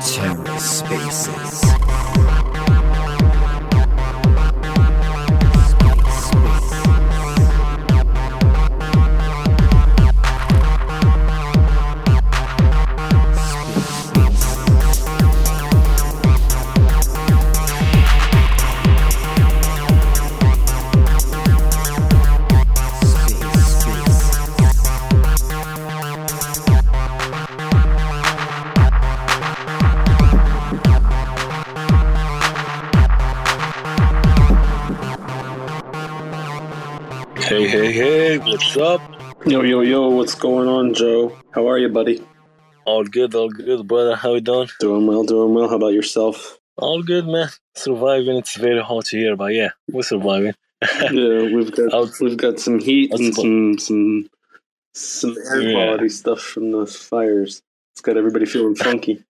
TerraSpaces. What's up? Yo, yo, yo, what's going on, Joe? How are you, buddy? All good, all good, brother. How you doing? Doing well, doing well. How about yourself? All good, man. Surviving. It's very hot here, but yeah, we're surviving. yeah, we've got How's- we've got some heat and some some some air Yeah. quality stuff from the fires. It's got everybody feeling funky.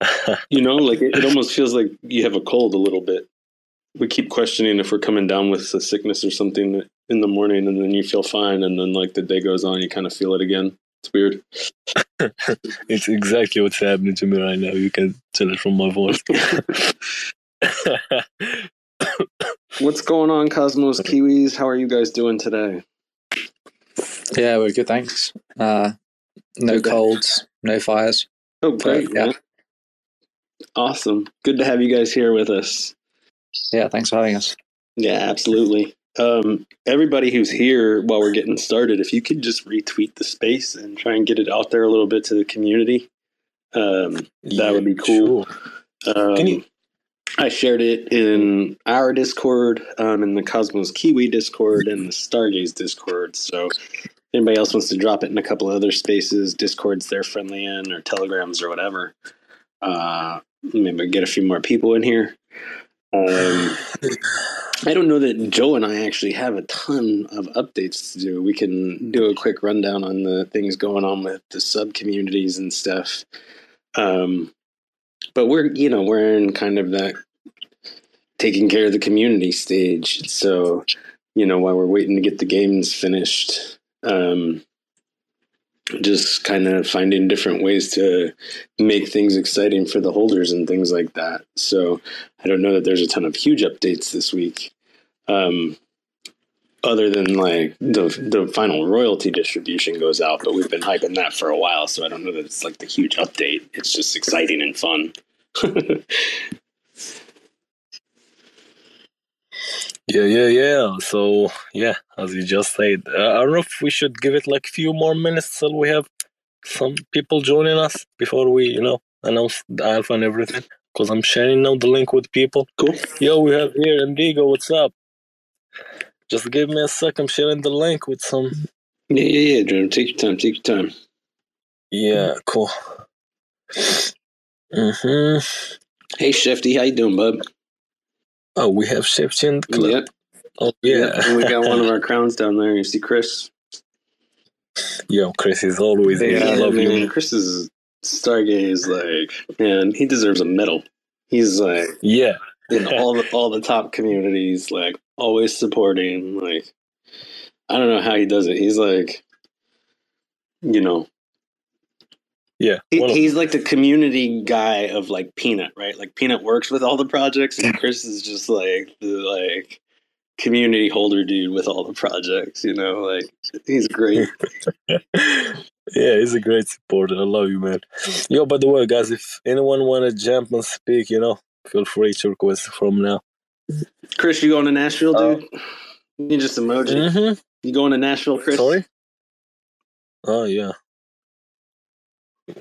You know, like it, it almost feels like you have a cold a little bit. We keep questioning if we're coming down with a sickness or something in the morning, and then you feel fine, and then like the day goes on, you kind of feel it again. It's weird. it's exactly what's happening to me right now. You can tell it from my voice. What's going on, Cosmos Kiwis? How are you guys doing today? Yeah, we're good, thanks. Uh, no Good. colds, no fires. Oh, great! yeah. man. Awesome. Good to have you guys here with us. Yeah, thanks for having us. Yeah, absolutely. Um, everybody who's here while we're getting started, if you could just retweet the space and try and get it out there a little bit to the community, um, that would be cool. Sure. Um, Can you- I shared it in our Discord, um, in the Cosmos Kiwi Discord, and the Stargaze Discord. So, if anybody else wants to drop it in a couple other spaces, Discords they're friendly in, or Telegrams or whatever, uh, maybe get a few more people in here. Um, I don't know that Joe and I actually have a ton of updates to do. We can do a quick rundown on the things going on with the sub communities and stuff. Um, but we're, you know, we're in kind of that taking care of the community stage. So, you know, while we're waiting to get the games finished, um, just kind of finding different ways to make things exciting for the holders and things like that. So, I don't know that there's a ton of huge updates this week. Um, other than like the the final royalty distribution goes out, but we've been hyping that for a while, so I don't know that it's like the huge update. It's just exciting and fun. Yeah, yeah, yeah. So, yeah, as you just said, uh, I don't know if we should give it like a few more minutes till we have some people joining us before we, you know, announce the alpha and everything. Because I'm sharing now the link with people. cool. Yo, we have here Indigo. What's up? Just give me a sec. I'm sharing the link with some. Yeah, yeah, yeah, Jordan. Take your time. Take your time. Yeah, cool. hmm Hey, Shifty, how you doing, bub? Oh, we have Shifty in the club. Yep. Oh, yeah. And we got one of our crowns down there. You see Chris? Yo, Chris is always here. I love man. man. Chris is Stargaze. Like, man, he deserves a medal. He's like Yeah. in all the all the top communities, like always supporting. Like, I don't know how he does it. He's like, you know, Yeah. he, he's like the community guy of like Peanut, right? Like Peanut works with all the projects, and Chris is just like the like community holder dude with all the projects. You know, like he's great. yeah, he's a great supporter. I love you, man. Yo, by the way, guys, if anyone want to jump and speak, you know, feel free to request from now. Chris, you going to Nashville, Oh. dude? You just emoji. Mm-hmm. You going to Nashville, Chris? Sorry? Oh, yeah.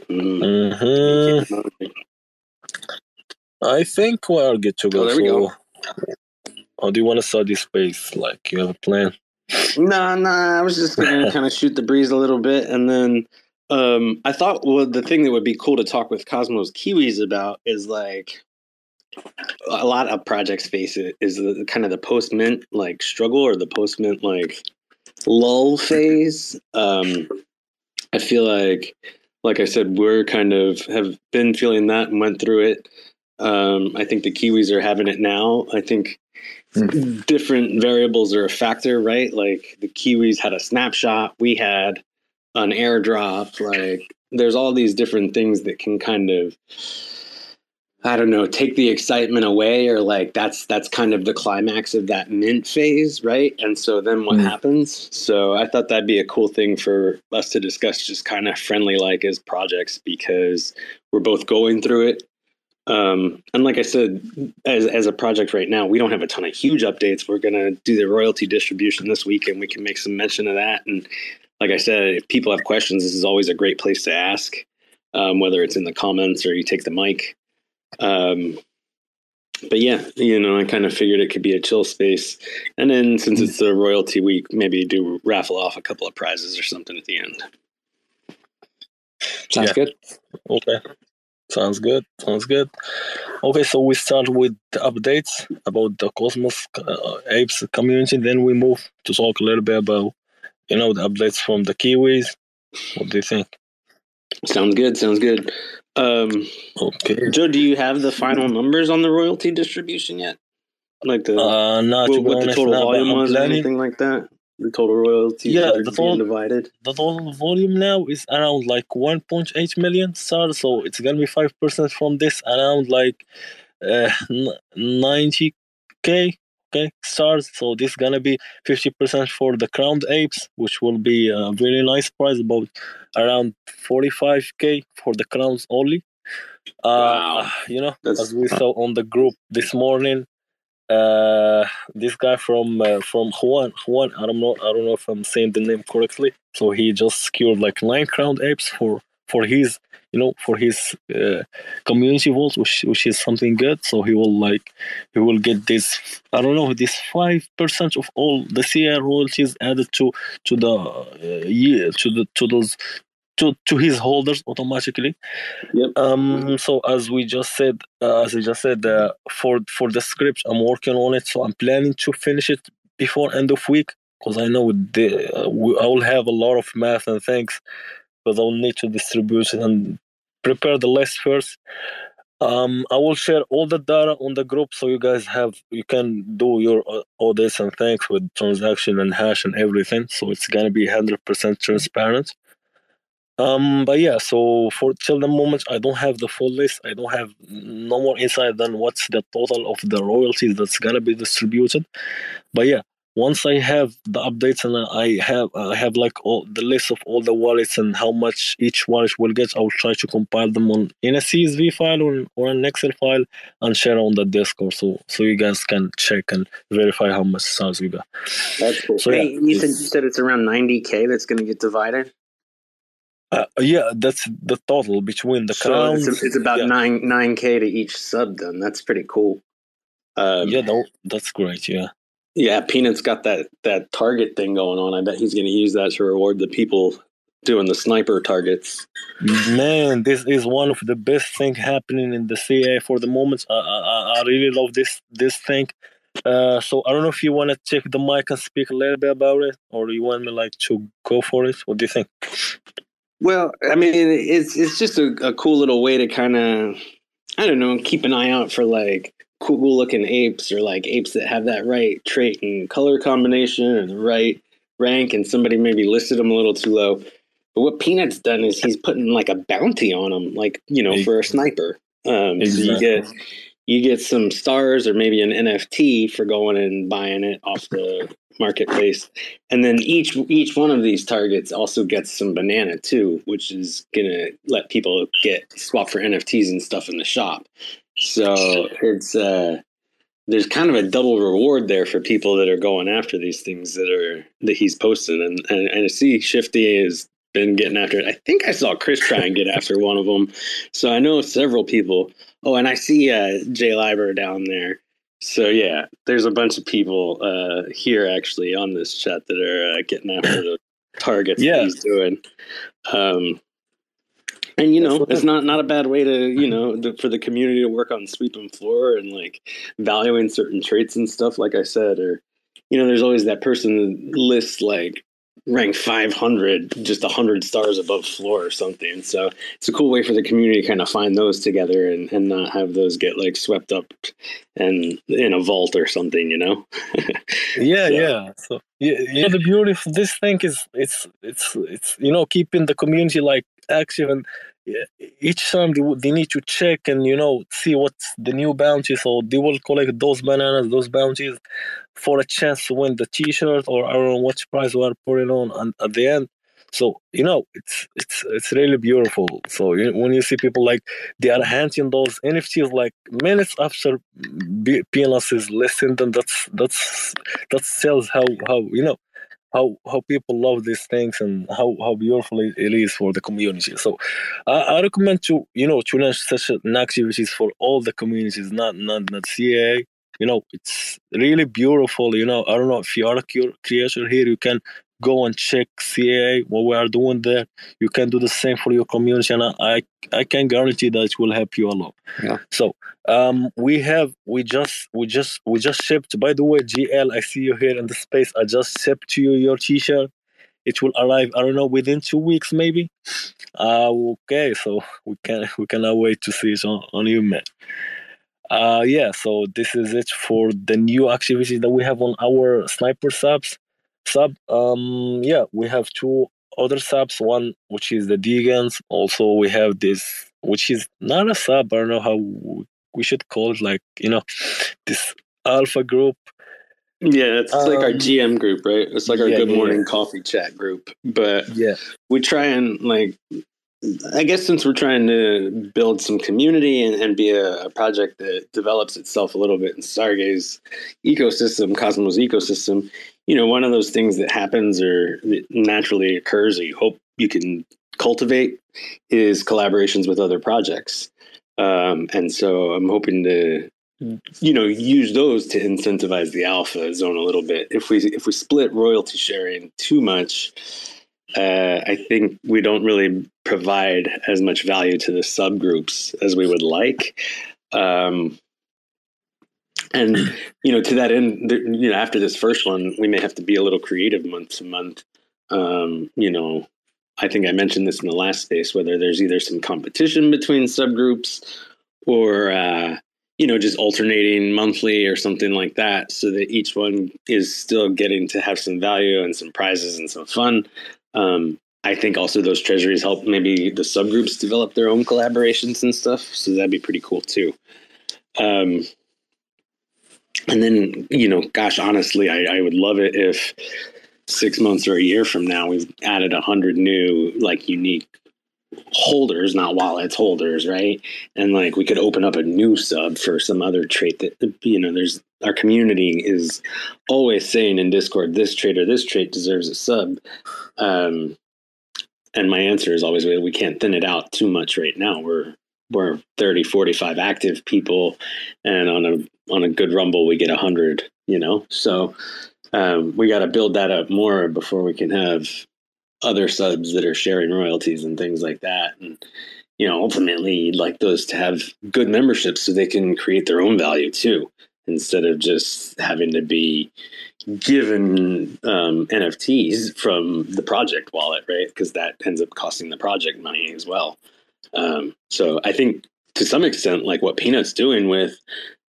Mm. Mm-hmm. I think we are good to go. Oh, there we so, go. How do you want to start this space? Like, you have a plan? No, no. I was just gonna kind of shoot the breeze a little bit, and then um, I thought well, the thing that would be cool to talk with Cosmos Kiwis about is like a lot of projects face it is the kind of the post mint like struggle or the post mint like lull phase. Um, I feel like, like I said, we're kind of have been feeling that and went through it. Um, I think the Kiwis are having it now. I think different variables are a factor, right? Like the Kiwis had a snapshot, we had an airdrop. Like there's all these different things that can kind of I don't know, take the excitement away or like that's that's kind of the climax of that mint phase, right? And so then what Mm. happens? So I thought that'd be a cool thing for us to discuss just kind of friendly like as projects because we're both going through it. Um, and like I said, as as a project right now, we don't have a ton of huge updates. We're gonna do the royalty distribution this week and we can make some mention of that. And like I said, if people have questions, this is always a great place to ask. Um, whether it's in the comments or you take the mic. Um, but yeah, you know, I kind of figured it could be a chill space. And then since it's the royalty week, maybe do raffle off a couple of prizes or something at the end. Sounds Yeah. good. Okay. Sounds good. Sounds good. Okay, so we start with the updates about the Cosmos uh, Apes community. Then we move to talk a little bit about, you know, the updates from the Kiwis. What do you think? Sounds good. Sounds good. Um, Okay. Joe, do you have the final numbers on the royalty distribution yet? Like the Uh, not what, what the total volume was or anything like that? The total royalty, Yeah, the total- divided. The total volume now is around like 1.8 million stars, so it's gonna be five percent from this, around like uh, 90k okay stars. So this gonna be 50 percent for the crowned apes, which will be a very nice price, about around 45k for the crowns only. Uh, Wow. You know, That's- as we saw on the group this morning, uh this guy from uh, from Juan Juan I don't know I don't know if I'm saying the name correctly so he just secured like nine crowned apes for for his you know for his uh, community vault which which is something good. So he will like he will get this I don't know this five percent of all the CI royalties added to to the uh, year to the to those to, to his holders automatically. Yep. um so as we just said uh, as i just said uh, for for the script i'm working on it. So i'm planning to finish it before end of week because i know the, uh, we, i will have a lot of math and things because i'll need to distribute it and prepare the list first um i will share all the data on the group so you guys have you can do your uh, audits and things with transaction and hash and everything so it's gonna be 100% transparent um, but yeah, so for till the moment, I don't have the full list. I don't have no more insight than what's the total of the royalties that's gonna be distributed. But yeah, once I have the updates and I have I have like all the list of all the wallets and how much each wallet will get, I will try to compile them on in a CSV file or, or an Excel file and share on the Discord, so so you guys can check and verify how much stars we got. That's cool. So, hey, yeah, you said you it's- said it's around ninety k that's going to get divided. Uh, yeah, that's the total between the So crowns. it's, it's about yeah. nine nine k to each sub. Then that's pretty cool. Um, yeah, no, that's great. Yeah. Yeah, Peanut's got that that target thing going on. I bet he's going to use that to reward the people doing the sniper targets. Man, this is one of the best thing happening in the CA for the moment. I, I, I really love this this thing. Uh, so I don't know if you want to take the mic and speak a little bit about it, or you want me like to go for it. What do you think? Well, I mean, it's it's just a, a cool little way to kind of, I don't know, keep an eye out for like cool looking apes or like apes that have that right trait and color combination or the right rank, and somebody maybe listed them a little too low. But what Peanut's done is he's putting like a bounty on them, like you know, for a sniper. Um, So you get you get some stars or maybe an NFT for going and buying it off the marketplace, and then each each one of these targets also gets some banana too, which is gonna let people get swap for NFTs and stuff in the shop. So it's uh, there's kind of a double reward there for people that are going after these things that are that he's posting, and and, and I see Shifty has been getting after it. I think I saw Chris try and get after one of them, so I know several people. Oh, and I see uh, Jay Liber down there. So yeah, there's a bunch of people uh, here actually on this chat that are uh, getting after the targets Yeah. that he's doing. Um, and you know, it's not not a bad way to you know the, for the community to work on sweeping floor and like valuing certain traits and stuff. Like I said, or you know, there's always that person that lists like rank 500, just 100 stars above floor or something. So it's a cool way for the community to kind of find those together and, and not have those get like swept up and in a vault or something, you know? yeah So- yeah so yeah, you know the beauty of this thing is it's it's it's you know keeping the community like active and eh, each time they, need to check and you know see what's the new bounty so they will collect those bananas those bounties for a chance to win the t-shirt or i don't know which prize we're putting on and at the end. So you know it's it's it's really beautiful. So you, when you see people like they are handing those nfts like minutes after PNS is listened and that's that's that tells how how you know how how people love these things and how how beautiful it is for the community. So i, I recommend to you know to launch such an activities for all the communities not not not ca you know it's really beautiful you know. I don't know if you are a creator here you can go and check ca what we are doing there. You can do the same for your community and i i, can guarantee that it will help you a lot. Yeah. so um we have we just we just we just shipped by the way gl i see you here in the space. I just shipped to you your t-shirt. It will arrive i don't know within two weeks maybe. Uh okay so we can we cannot wait to see it on, on you man. Uh yeah so this is it for the new activities that we have on our sniper subs sub um yeah we have two other subs one which is the Degens. also we have this which is not a sub i don't know how we should call it like you know this alpha group Yeah, it's like our Um, GM group, right? It's like our yeah, good morning yeah. coffee chat group. But yeah we try and like I guess since we're trying to build some community and, and be a, a project that develops itself a little bit in Stargaze ecosystem, Cosmos ecosystem, you know, one of those things that happens or that naturally occurs or you hope you can cultivate is collaborations with other projects. Um, and so I'm hoping to you know use those to incentivize the alpha zone a little bit if we if we split royalty sharing too much uh, i think we don't really provide as much value to the subgroups as we would like um, and you know to that end you know after this first one we may have to be a little creative month to month um, you know i think i mentioned this in the last space whether there's either some competition between subgroups or uh, you know, just alternating monthly or something like that, so that each one is still getting to have some value and some prizes and some fun. Um, I think also those treasuries help maybe the subgroups develop their own collaborations and stuff, so that'd be pretty cool too. Um, and then, you know, gosh, honestly, I, I would love it if six months or a year from now we've added a hundred new like unique holders, not wallets, holders, right? and like we could open up a new sub for some other trait that you know there's our community is always saying in discord this trait or this trait deserves a sub um and my answer is always we can't thin it out too much right now we're we're 30 45 active people and on a on a good rumble we get 100 you know so um we got to build that up more before we can have other subs that are sharing royalties and things like that and you know, ultimately you'd like those to have good memberships so they can create their own value too, instead of just having to be given um, NFTs from the project wallet, right? Because that ends up costing the project money as well. Um, so I think to some extent, like what Peanut's doing with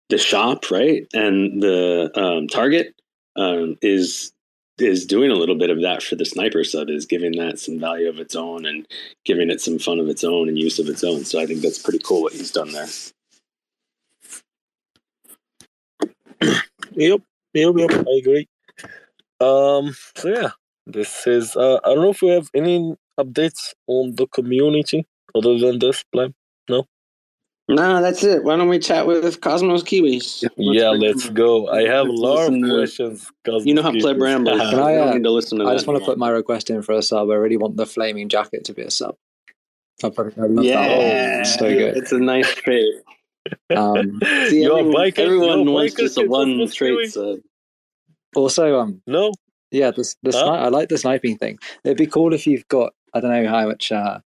the shop, right, and the um, Target um, is is doing a little bit of that for the sniper sub is giving that some value of its own and giving it some fun of its own and use of its own. So I think that's pretty cool what he's done there. Yep, yep, yep. I agree. Um. So yeah, this is. Uh, I don't know if we have any updates on the community other than this plan. No, No, that's it. Why don't we chat with Cosmos Kiwis? yeah, let's them- go. I have a lot of listen to- questions. You know how Pleb rambles. Can I, We don't uh, need to listen to I that just want to put my request in for a sub. I really want the flaming jacket to be a sub. I probably- I love that Yeah, one. so good. It's a nice trait. Um, See, You're everyone, biker- everyone you're wants biker just a one Cosmos trait Kiwi. sub. also, um, No, yeah, the the Huh? sni- I like the sniping thing. It'd be cool if you've got I don't know how much. Uh,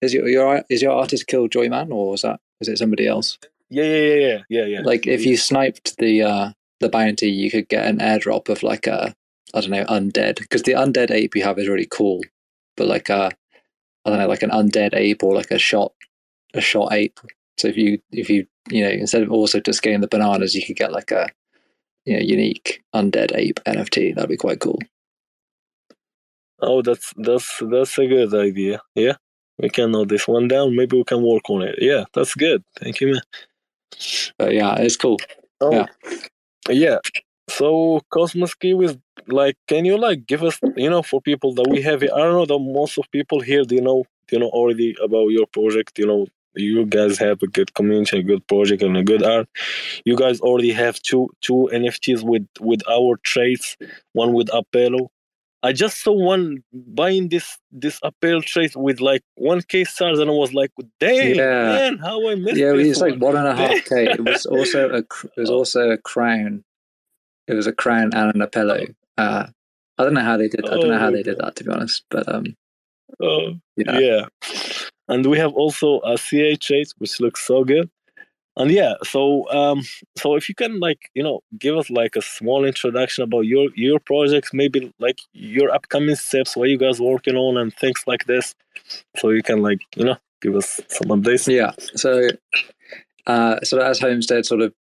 is your your is your artist killed Joyman or is that is it somebody else? yeah, yeah, yeah, yeah, yeah, yeah. Like if you sniped the uh the bounty, you could get an airdrop of like a I don't know undead because the undead ape you have is really cool, but like a I don't know like an undead ape or like a shot a shot ape. So if you if you you know instead of also just getting the bananas, you could get like a you know unique undead ape NFT. That'd be quite cool. Oh, that's that's that's a good idea. Yeah, we can note this one down. Maybe we can work on it. Yeah, that's good. Thank you, man. But yeah, it's cool. Oh, Yeah. yeah. So Cosmos Kiwis, like, can you like give us, you know, for people that we have, I don't know, that most of people here, do you know, do you know already about your project? You know, you guys have a good community, a good project, and a good art. You guys already have two two NFTs with with our traits, one with Apello. I just saw one buying this this Apello trait with like one K stars, and I was like, "Dang, Yeah. man, how I missed it. Yeah, this it's like one." one and a half k. It was also a it was also a crown. It was a crown and an apello. Uh, I don't know how they did. I don't know how Oh, they did that to be honest. But um, Oh, yeah, yeah. And we have also a CH8, which looks so good. And yeah, so um, so if you can like you know give us like a small introduction about your your projects, maybe like your upcoming steps, what you guys are working on, and things like this, so you can like you know give us some updates. yeah. So, uh, so as Homestead sort of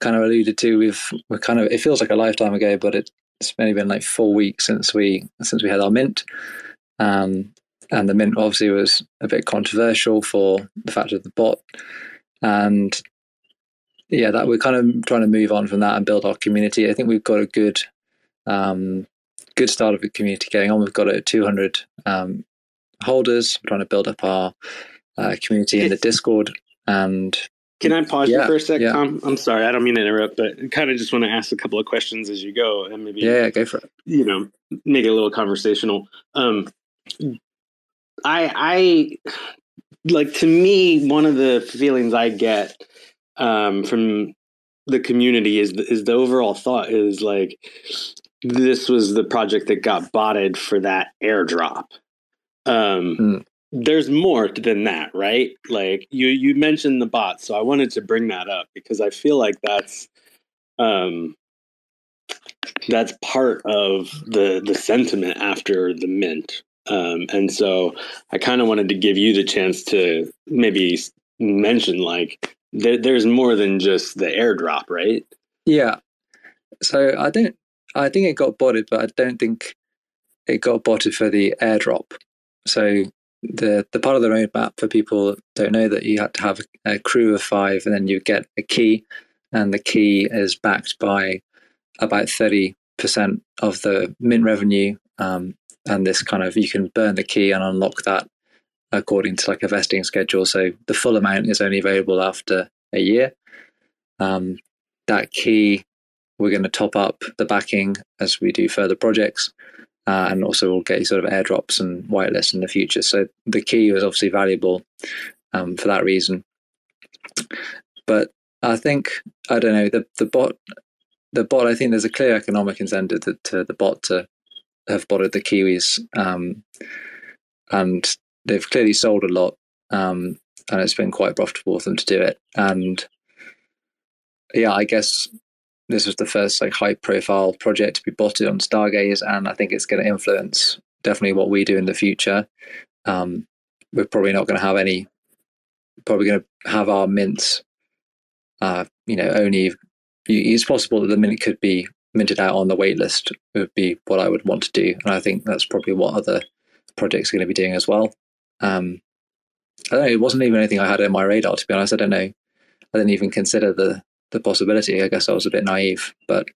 kind of alluded to, we've we're kind of it feels like a lifetime ago, but it's only been like four weeks since we since we had our mint. Um, and the mint obviously was a bit controversial for the fact of the bot, and yeah, that we're kind of trying to move on from that and build our community. I think we've got a good, um, good start of a community going on. We've got a 200 um, holders. We're trying to build up our uh, community in the Discord, and Can I pause Yeah, you for a sec, yeah. Tom? I'm sorry, I don't mean to interrupt, but kind of just want to ask a couple of questions as you go, and maybe yeah, yeah go for it. you know make it a little conversational. Um, I I like to me one of the feelings I get um, from the community is the, is the overall thought is like this was the project that got botted for that airdrop. Um, Mm. There's more than that, right? Like you you mentioned the bot, so I wanted to bring that up because I feel like that's um, that's part of the the sentiment after the mint. Um, and so I kind of wanted to give you the chance to maybe mention like there, there's more than just the airdrop, right? Yeah. So I don't. I think it got botted, but I don't think it got botted for the airdrop. So the the part of the roadmap for people don't know that you had to have a crew of five, and then you get a key, and the key is backed by about thirty percent of the mint revenue. Um, and this kind of you can burn the key and unlock that according to like a vesting schedule. So the full amount is only available after a year. Um, that key we're going to top up the backing as we do further projects. Uh, and also we'll get sort of airdrops and whitelists in the future. So the key is obviously valuable um, for that reason. But I think I don't know the the bot the bot. I think there's a clear economic incentive to, to the bot to have botted the kiwis, um, and they've clearly sold a lot, um, and it's been quite profitable for them to do it. And yeah, I guess this was the first like high profile project to be botted on Stargaze, and I think it's going to influence definitely what we do in the future. Um, we're probably not going to have any. Probably going to have our mints. Uh, you know, only it's possible that the mint could be minted out on the waitlist. Would be what I would want to do, and I think that's probably what other projects are going to be doing as well. Um, I don't know. It wasn't even anything I had on my radar, to be honest. I don't know. I didn't even consider the the possibility. I guess I was a bit naive, but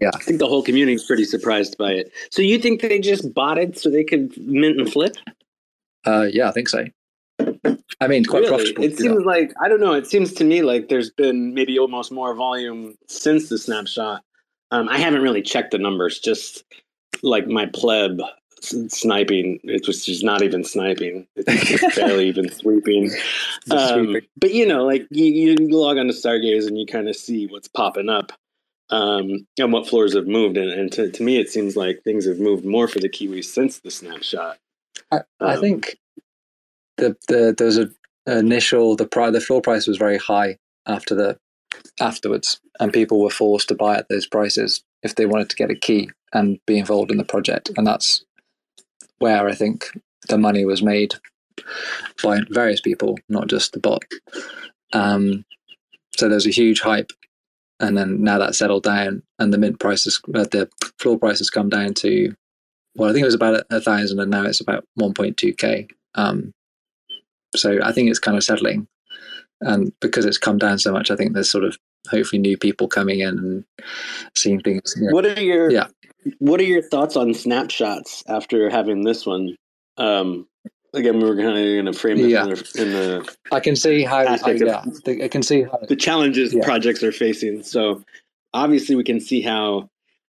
yeah, I think the whole community is pretty surprised by it. So you think they just bought it so they could mint and flip? uh, yeah, I think so. I mean, quite really? profitable. It seems like I don't know. It seems to me like there's been maybe almost more volume since the snapshot. Um, I haven't really checked the numbers. Just like my pleb sniping, it was just not even sniping. It's just barely even sweeping. Um, but you know, like you, you log on to Stargaze and you kind of see what's popping up um, and what floors have moved. And, and to, to me, it seems like things have moved more for the Kiwis since the snapshot. I, I Um, think the the there's a initial the price the floor price was very high after the afterwards, and people were forced to buy at those prices if they wanted to get a key and be involved in the project, and that's where I think the money was made by various people, not just the bot. Um, so there's a huge hype, and then now that's settled down, and the mint prices, uh, the floor prices come down to, well, I think it was about a, a thousand, and now it's about 1.2k. Um, so I think it's kind of settling, and because it's come down so much, I think there's sort of hopefully new people coming in and seeing things. you know. What are your Yeah. What are your thoughts on snapshots after having this one? Um, again, we were kind of going to frame this Yeah. in, the, in the I can see how. I, yeah, I can see how. the challenges Yeah. projects are facing. So obviously, we can see how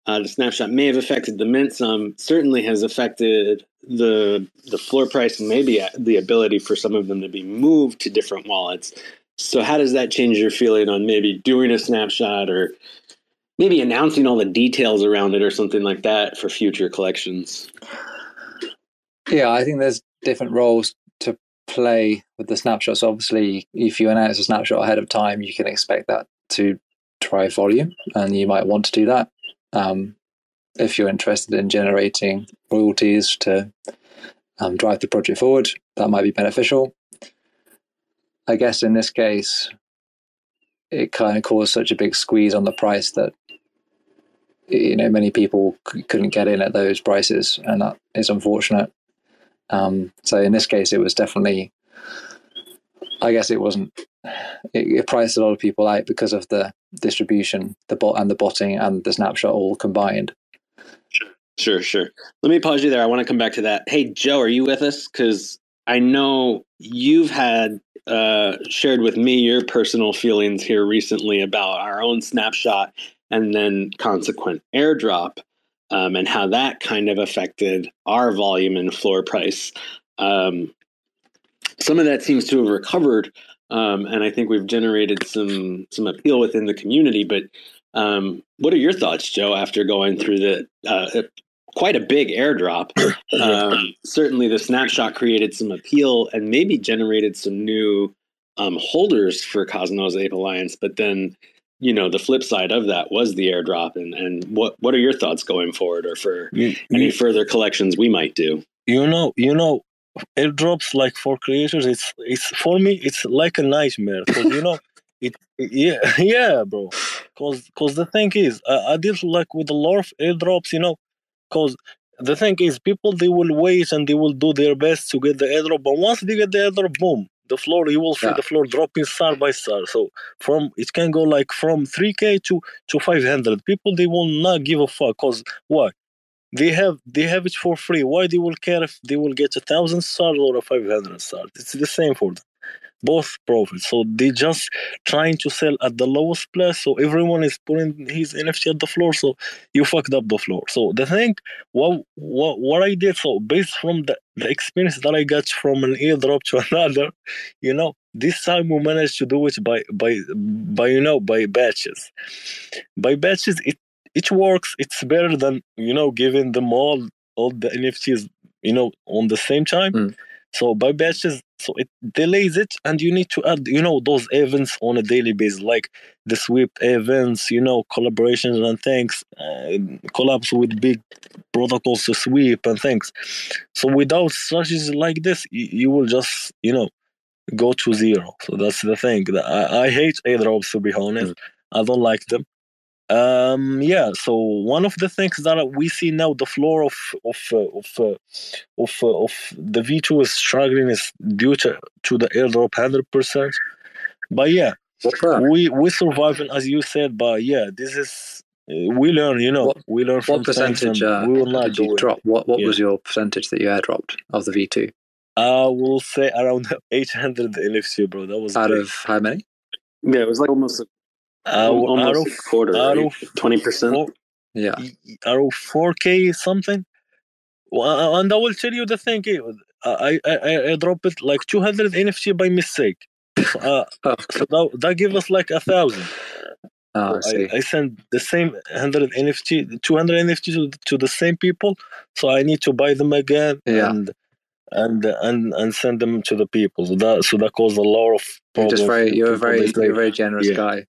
uh, the snapshot may have affected the mint some. Certainly has affected the the floor price and maybe the ability for some of them to be moved to different wallets. So how does that change your feeling on maybe doing a snapshot or maybe announcing all the details around it or something like that for future collections? Yeah, I think there's different roles to play with the snapshots. Obviously, if you announce a snapshot ahead of time, you can expect that to drive volume, and you might want to do that. Um, if you're interested in generating royalties to um, drive the project forward, that might be beneficial. I guess in this case, it kind of caused such a big squeeze on the price that you know many people c- couldn't get in at those prices, and that is unfortunate. Um, so in this case, it was definitely, I guess it wasn't, it, it priced a lot of people out because of the distribution, the bot and the botting and the snapshot all combined. Sure, sure. Let me pause you there. I want to come back to that. Hey, Joe, are you with us? Because I know you've had uh, shared with me your personal feelings here recently about our own snapshot and then consequent airdrop um, and how that kind of affected our volume and floor price. Um, some of that seems to have recovered, um, and I think we've generated some some appeal within the community. But um, what are your thoughts, Joe, after going through the uh, quite a big airdrop? um, certainly, the snapshot created some appeal and maybe generated some new um, holders for Cosmos Ape Alliance. But then, you know, the flip side of that was the airdrop. And, and what what are your thoughts going forward, or for You, any you, further collections we might do? you know, you know, airdrops like for creators, it's it's for me, it's like a nightmare because you know, it yeah yeah, bro. Because because the thing is, I, I deal like with a lot of airdrops, you know, because the thing is, people they will wait and they will do their best to get the airdrop, but once they get the airdrop, boom, the floor you will see Yeah. the floor dropping star by star. So from it can go like from 3k to to 500. People they will not give a fuck. Cause why? They have they have it for free. Why they will care if they will get a thousand stars or a 500 stars? It's the same for them. Both profit. So they just trying to sell at the lowest place. So everyone is putting his NFT at the floor. So you fucked up the floor. So the thing, what what what I did, so based from the, the experience that I got from an airdrop to another, you know, this time we managed to do it by by by you know by batches. By batches, it it works. It's better than you know giving them all all the NFTs you know on the same time. Mm. So by batches, so it delays it, and you need to add you know those events on a daily basis, like the sweep events, you know collaborations and things, uh, collabs with big protocols to sweep and things. So without strategies like this, you, you will just you know go to zero. So that's the thing. I, I hate airdrops to be honest. I don't like them. Um, yeah. So one of the things that we see now, the floor of of uh, of uh, of uh, of the V two is struggling is due to to the airdrop hundred percent. But yeah, we we surviving as you said. But yeah, this is uh, we learn. You know, What- we learn from What percentage uh, we will not did do you it. drop? What What Yeah. was your percentage that you airdropped of the V2? I will say around 800 NFC, bro. That was Out big. of how many? Yeah, it was like almost a, Uh, almost out a of quarter, out right? Twenty percent. Yeah. out 4k something well, and i will tell you the thing eh, i i, I, I dropped it like 200 nft by mistake so, uh, Oh, so that, that give us like a thousand oh, I so see. I, I send the same 100 nft 200 nft to, to the same people so i need to buy them again Yeah. and and and and send them to the people so that so that caused a lot of problems. You're just very. You're a very. You're a very generous Yeah. guy.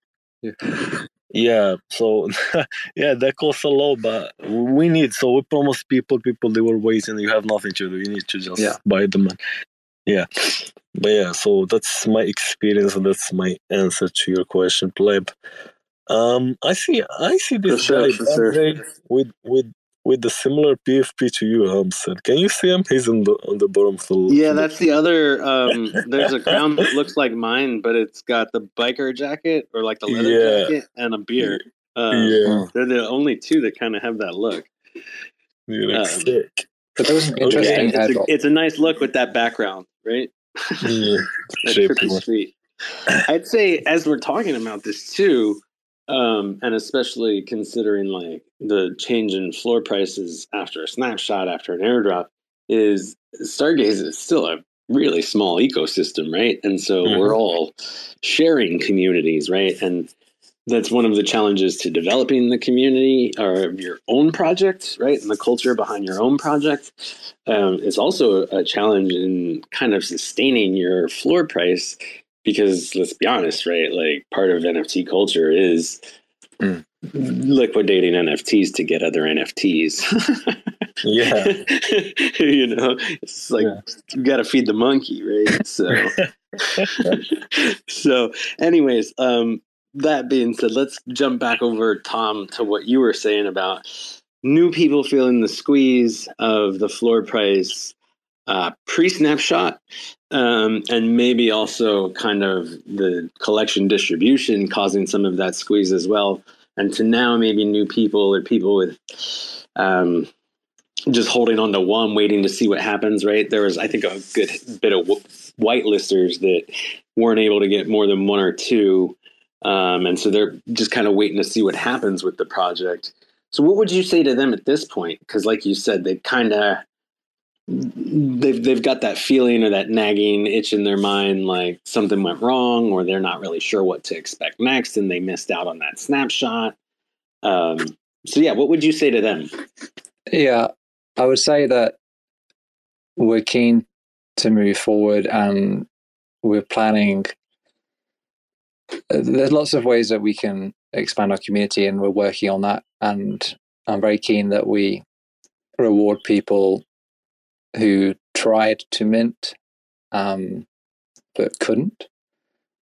Yeah, so yeah, that costs a lot, but we need. So we promise people, people they were waiting. You have nothing to do. You need to just Yeah. buy them. And, yeah, but yeah, so that's my experience. and That's my answer to your question, pleb. Um, I see, I see this sure, guy sure. With with with the similar PFP to you, Hamster. Can you see him? He's on the on the bottom of the Yeah, that's the other. Um, there's a crown that looks like mine, but it's got the biker jacket or like the leather Yeah. jacket and a beard. Uh, yeah, They're the only two that kind of have that look. you're um, sick. But there was an Okay. interesting it's, a, it's a nice look with that background, right? Yeah, That Shape trippy one. street. I'd say as we're talking about this too, um, and especially considering like the change in floor prices after a snapshot, after an airdrop, is Stargaze is still a really small ecosystem, right? And so Mhm. we're all sharing communities, right? And that's one of the challenges to developing the community or your own project, right? And the culture behind your own project. Um, it's also a challenge in kind of sustaining your floor price because let's be honest, right? Like part of NFT culture is Mm. liquidating NFTs to get other NFTs. Yeah. you know, it's like Yeah. you got to feed the monkey, right? So, so, anyways, um, that being said, let's jump back over, Tom, to what you were saying about new people feeling the squeeze of the floor price uh, pre snapshot, um, and maybe also kind of the collection distribution causing some of that squeeze as well. And to now, maybe new people or people with um, just holding on to one, waiting to see what happens, right? There was, I think, a good bit of whitelisters that weren't able to get more than one or two. Um, and so they're just kind of waiting to see what happens with the project. So, what would you say to them at this point? Because, like you said, they kind of they've they've got that feeling or that nagging itch in their mind, like something went wrong, or they're not really sure what to expect next, and they missed out on that snapshot. Um, so, yeah, what would you say to them? Yeah, I would say that we're keen to move forward and we're planning. There's lots of ways that we can expand our community, and we're working on that. And I'm very keen that we reward people who tried to mint um, but couldn't,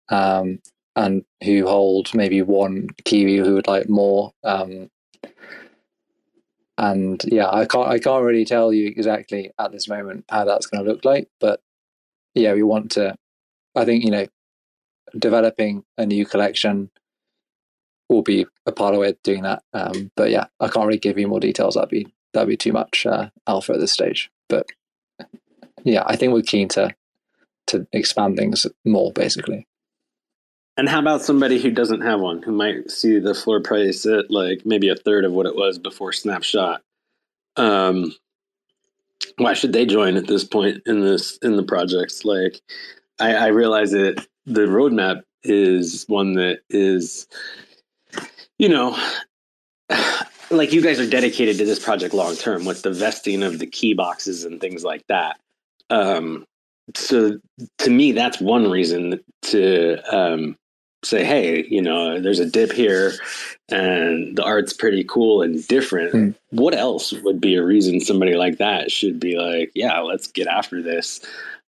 um, and who hold maybe one Kiwi who would like more. Um, and yeah, I can't I can't really tell you exactly at this moment how that's going to look like, but yeah, we want to. I think you know, developing a new collection will be a part of doing that. Um, but yeah, I can't really give you more details. That'd be that'd be too much uh, alpha at this stage. But yeah, I think we're keen to to expand things more, basically. And how about somebody who doesn't have one, who might see the floor price at like maybe a third of what it was before Snapshot? Um, why should they join at this point in this in the project? Like, I, I realize that the roadmap is one that is, you know, like you guys are dedicated to this project long term with the vesting of the key boxes and things like that. Um, so to me, that's one reason to um, say, hey, you know, there's a dip here and the art's pretty cool and different. Mm. What else would be a reason somebody like that should be like, yeah, let's get after this?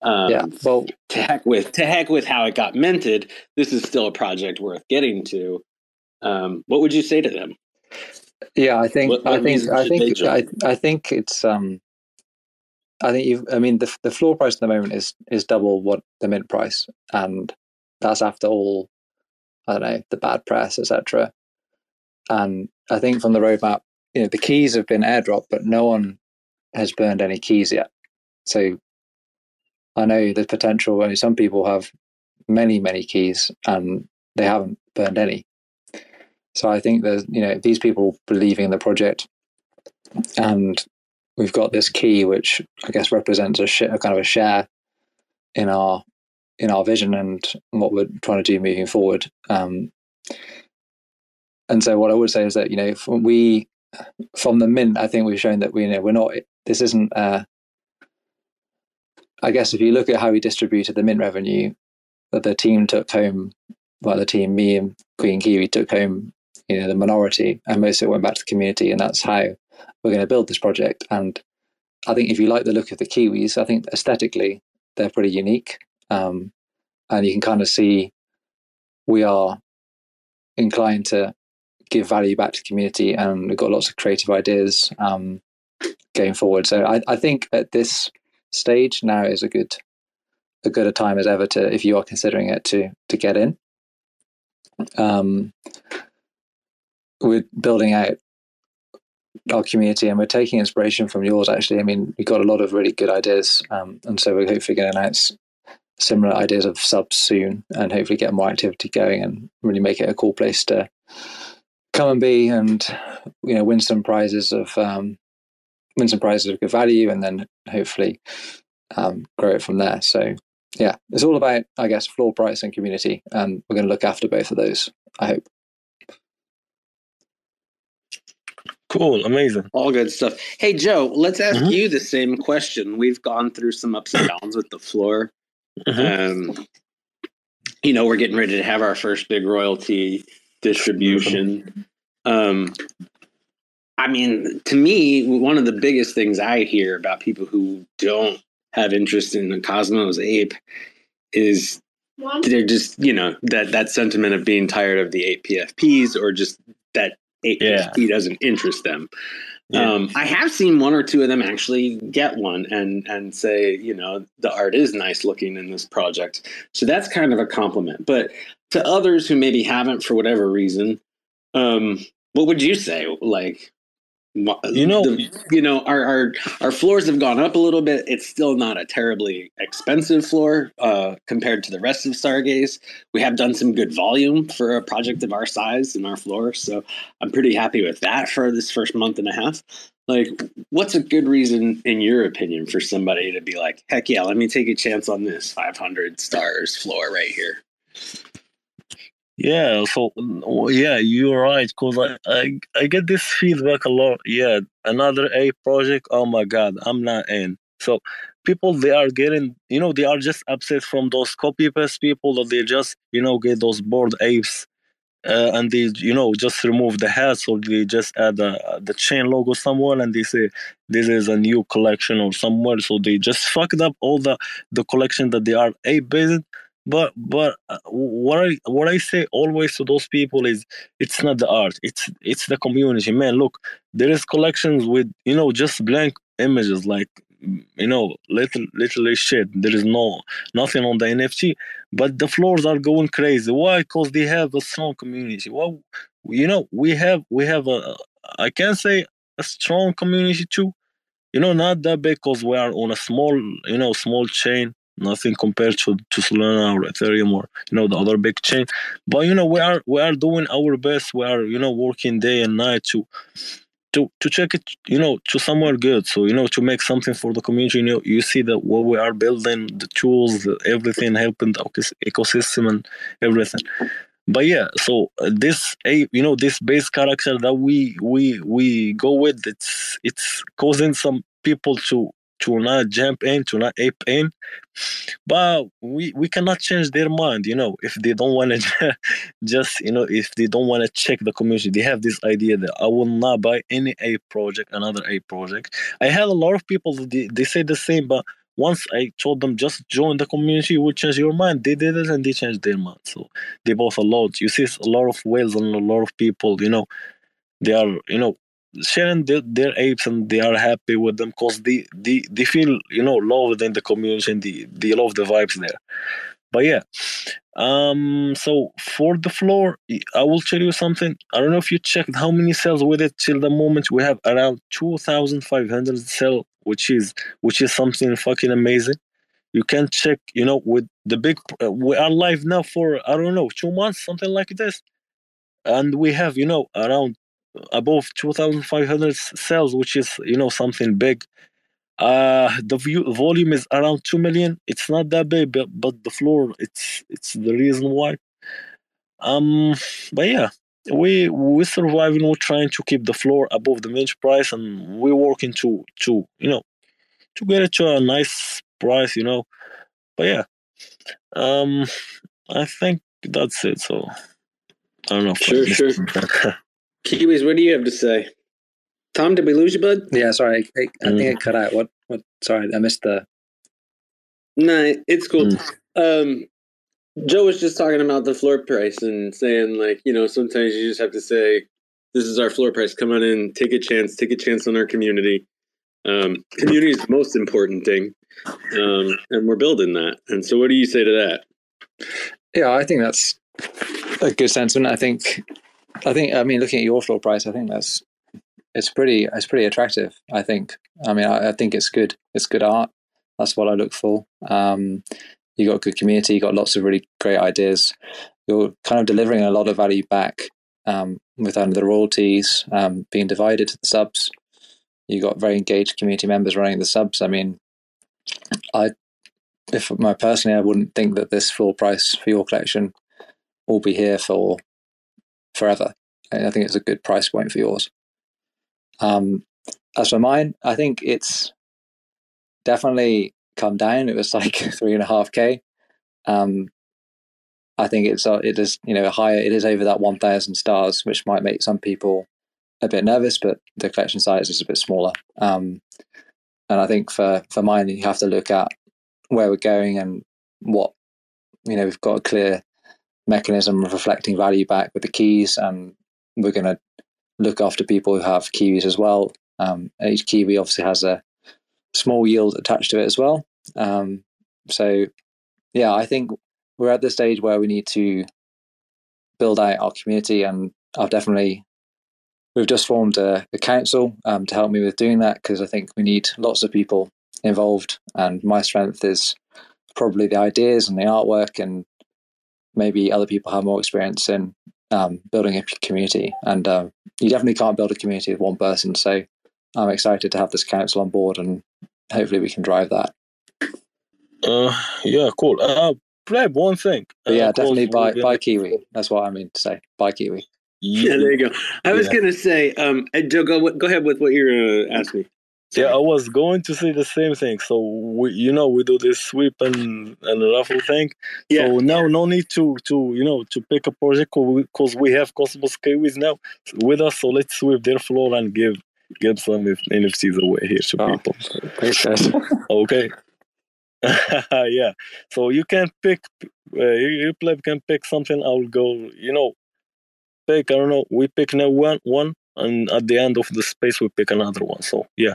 Um, yeah. Well, to heck with to heck with how it got minted. This is still a project worth getting to. Um, what would you say to them? Yeah, I think What- what I think I think I. I think it's um I think you I mean the the floor price at the moment is is double what the mint price and that's after all I don't know the bad press etc. And I think from the roadmap, you know, the keys have been airdropped, but no one has burned any keys yet. So I know the potential. I mean, some people have many many keys and they haven't burned any. So I think there's, you know, these people believing in the project, and we've got this key, which I guess represents a, sh- a kind of a share in our in our vision and what we're trying to do moving forward. Um, and so, what I would say is that you know, we from the mint, I think we've shown that we you know we're not. This isn't. Uh, I guess if you look at how we distributed the mint revenue, that the team took home, well, the team, me and Queen Kiwi took home you know the minority, and most of it went back to the community, and that's how we're going to build this project. And I think if you like the look of the Kiwis, I think aesthetically they're pretty unique, um, and you can kind of see we are inclined to give value back to the community, and we've got lots of creative ideas um, going forward. So I, I think at this stage now is a good a good a time as ever to if you are considering it to to get in. Um, we're building out our community and we're taking inspiration from yours actually. I mean we've got a lot of really good ideas um, and so we're hopefully going to announce similar ideas of subs soon and hopefully get more activity going and really make it a cool place to come and be and you know win some prizes of um, win some prizes of good value and then hopefully um, grow it from there. So yeah it's all about i guess floor price and community and we're going to look after both of those i hope Cool, amazing. All good stuff. Hey, Joe, let's ask Mhm. you the same question. We've gone through some ups and downs with the floor. Mhm. Um, you know, we're getting ready to have our first big royalty distribution. Um, I mean, to me, one of the biggest things I hear about people who don't have interest in the Cosmos ape is they're just, you know, that that sentiment of being tired of the eight PFPs or just that eight Yeah. PFP doesn't interest them. Yeah. Um, I have seen one or two of them actually get one and and say, you know, the art is nice looking in this project. So that's kind of a compliment. But to others who maybe haven't for whatever reason, um, what would you say? Like, You know- the- you know, our, our our floors have gone up a little bit. It's still not a terribly expensive floor uh, compared to the rest of Stargaze. We have done some good volume for a project of our size and our floor, so I'm pretty happy with that for this first month and a half. Like, what's a good reason, in your opinion, for somebody to be like, heck yeah, let me take a chance on this 500 stars floor right here? Yeah, so yeah, you're right. Cause I, I I get this feedback a lot. Yeah, another A project. Oh my god, I'm not in. So people they are getting, you know, they are just upset from those copy paste people that they just, you know, get those bored apes, uh, and they, you know, just remove the hats or they just add the the chain logo somewhere and they say this is a new collection or somewhere. So they just fucked up all the the collection that they are ape based but but uh, what I what I say always to those people is it's not the art it's it's the community. Man look there is collections with you know just blank images like you know little literally shit. There is no nothing on the NFT but the floors are going crazy. Why? Because they have a strong community. Well you know we have we have a I can say a strong community too. You know not that big because we are on a small you know small chain nothing compared to, to Solana or Ethereum or you know the other big chain. But you know we are we are doing our best. We are you know working day and night to to to check it you know to somewhere good. So you know to make something for the community. You know you see that what we are building, the tools, the, everything helping the ecosystem and everything. But yeah, so this a you know this base character that we we we go with it's it's causing some people to to not jump in, to not ape in. But we we cannot change their mind, you know, if they don't want to just, you know, if they don't want to check the community. They have this idea that I will not buy any ape project, another ape project. I had a lot of people they, they say the same, but once I told them just join the community, you will change your mind. They did it and they changed their mind. So they both a lot. You see a lot of whales and a lot of people, you know, they are, you know, sharing their, their apes and they are happy with them because they, they they feel you know loved in the community and they, they love the vibes there. But yeah um so for the floor i will tell you something. I don't know if you checked how many cells with it till the moment. We have around 2500 cell which is which is something fucking amazing. You can check you know with the big uh, we are live now for i don't know two months something like this. And we have you know around above 2500 cells which is you know something big. Uh the view volume is around 2 million. It's not that big but, but the floor it's it's the reason why. Um but yeah we we're surviving we're trying to keep the floor above the minch price and we're working to to you know to get it to a nice price you know. But yeah um i think that's it. So I don't know. Sure, sure. Kiwis, what do you have to say? Tom, did we lose you, bud? Yeah, sorry, I, I think I cut out. What? What? Sorry, I missed the. No, it's cool. Um, Joe was just talking about the floor price and saying, like, you know, sometimes you just have to say, this is our floor price. Come on in, take a chance, take a chance on our community. Um, community is the most important thing. Um, and we're building that. And so, what do you say to that? Yeah, I think that's a good sentiment. I think, I think, I mean, looking at your floor price, I think that's it's pretty, it's pretty attractive. I think. I mean, I, I think it's good. It's good art. That's what I look for. Um, you got a good community. You got lots of really great ideas. You're kind of delivering a lot of value back um, with under the royalties um, being divided to the subs. You got very engaged community members running the subs. I mean, I, if my personally, I wouldn't think that this floor price for your collection will be here for forever. I think it's a good price point for yours. Um, as for mine, I think it's definitely come down. It was like three and a half k. Um, I think it's uh, it is you know higher. It is over that one thousand stars, which might make some people a bit nervous, but the collection size is a bit smaller. Um, and I think for for mine, you have to look at where we're going and what you know. We've got a clear mechanism of reflecting value back with the keys, and we're going to look after people who have kiwis as well. Um, each kiwi obviously has a small yield attached to it as well. Um, so, yeah, I think we're at the stage where we need to build out our community, and I've definitely we've just formed a, a council um, to help me with doing that because I think we need lots of people involved, and my strength is probably the ideas and the artwork, and maybe other people have more experience in um, building a community. And um, you definitely can't build a community with one person. So I'm excited to have this council on board, and hopefully we can drive that. Uh, yeah, cool. Uh, Pleb, one thing. But yeah, Uh, definitely course, buy we're buy gonna- Kiwi. That's what I mean to say. Buy Kiwi. Yeah, there you go. I was Yeah. going to say, um, uh, Joe, go, go ahead with what you're going to ask me. Yeah, I was going to say the same thing. So we, you know, we do this sweep and and raffle thing. Yeah. So now no need to to you know to pick a project because we have Cosmos Kiwis now with us. So let's sweep their floor and give give some if- NFTs away here to Oh. people. Okay. yeah. So you can pick. Uh, you, you pleb can pick something. I'll go. You know, pick. I don't know. We pick now one one, and at the end of the space we pick another one. So yeah,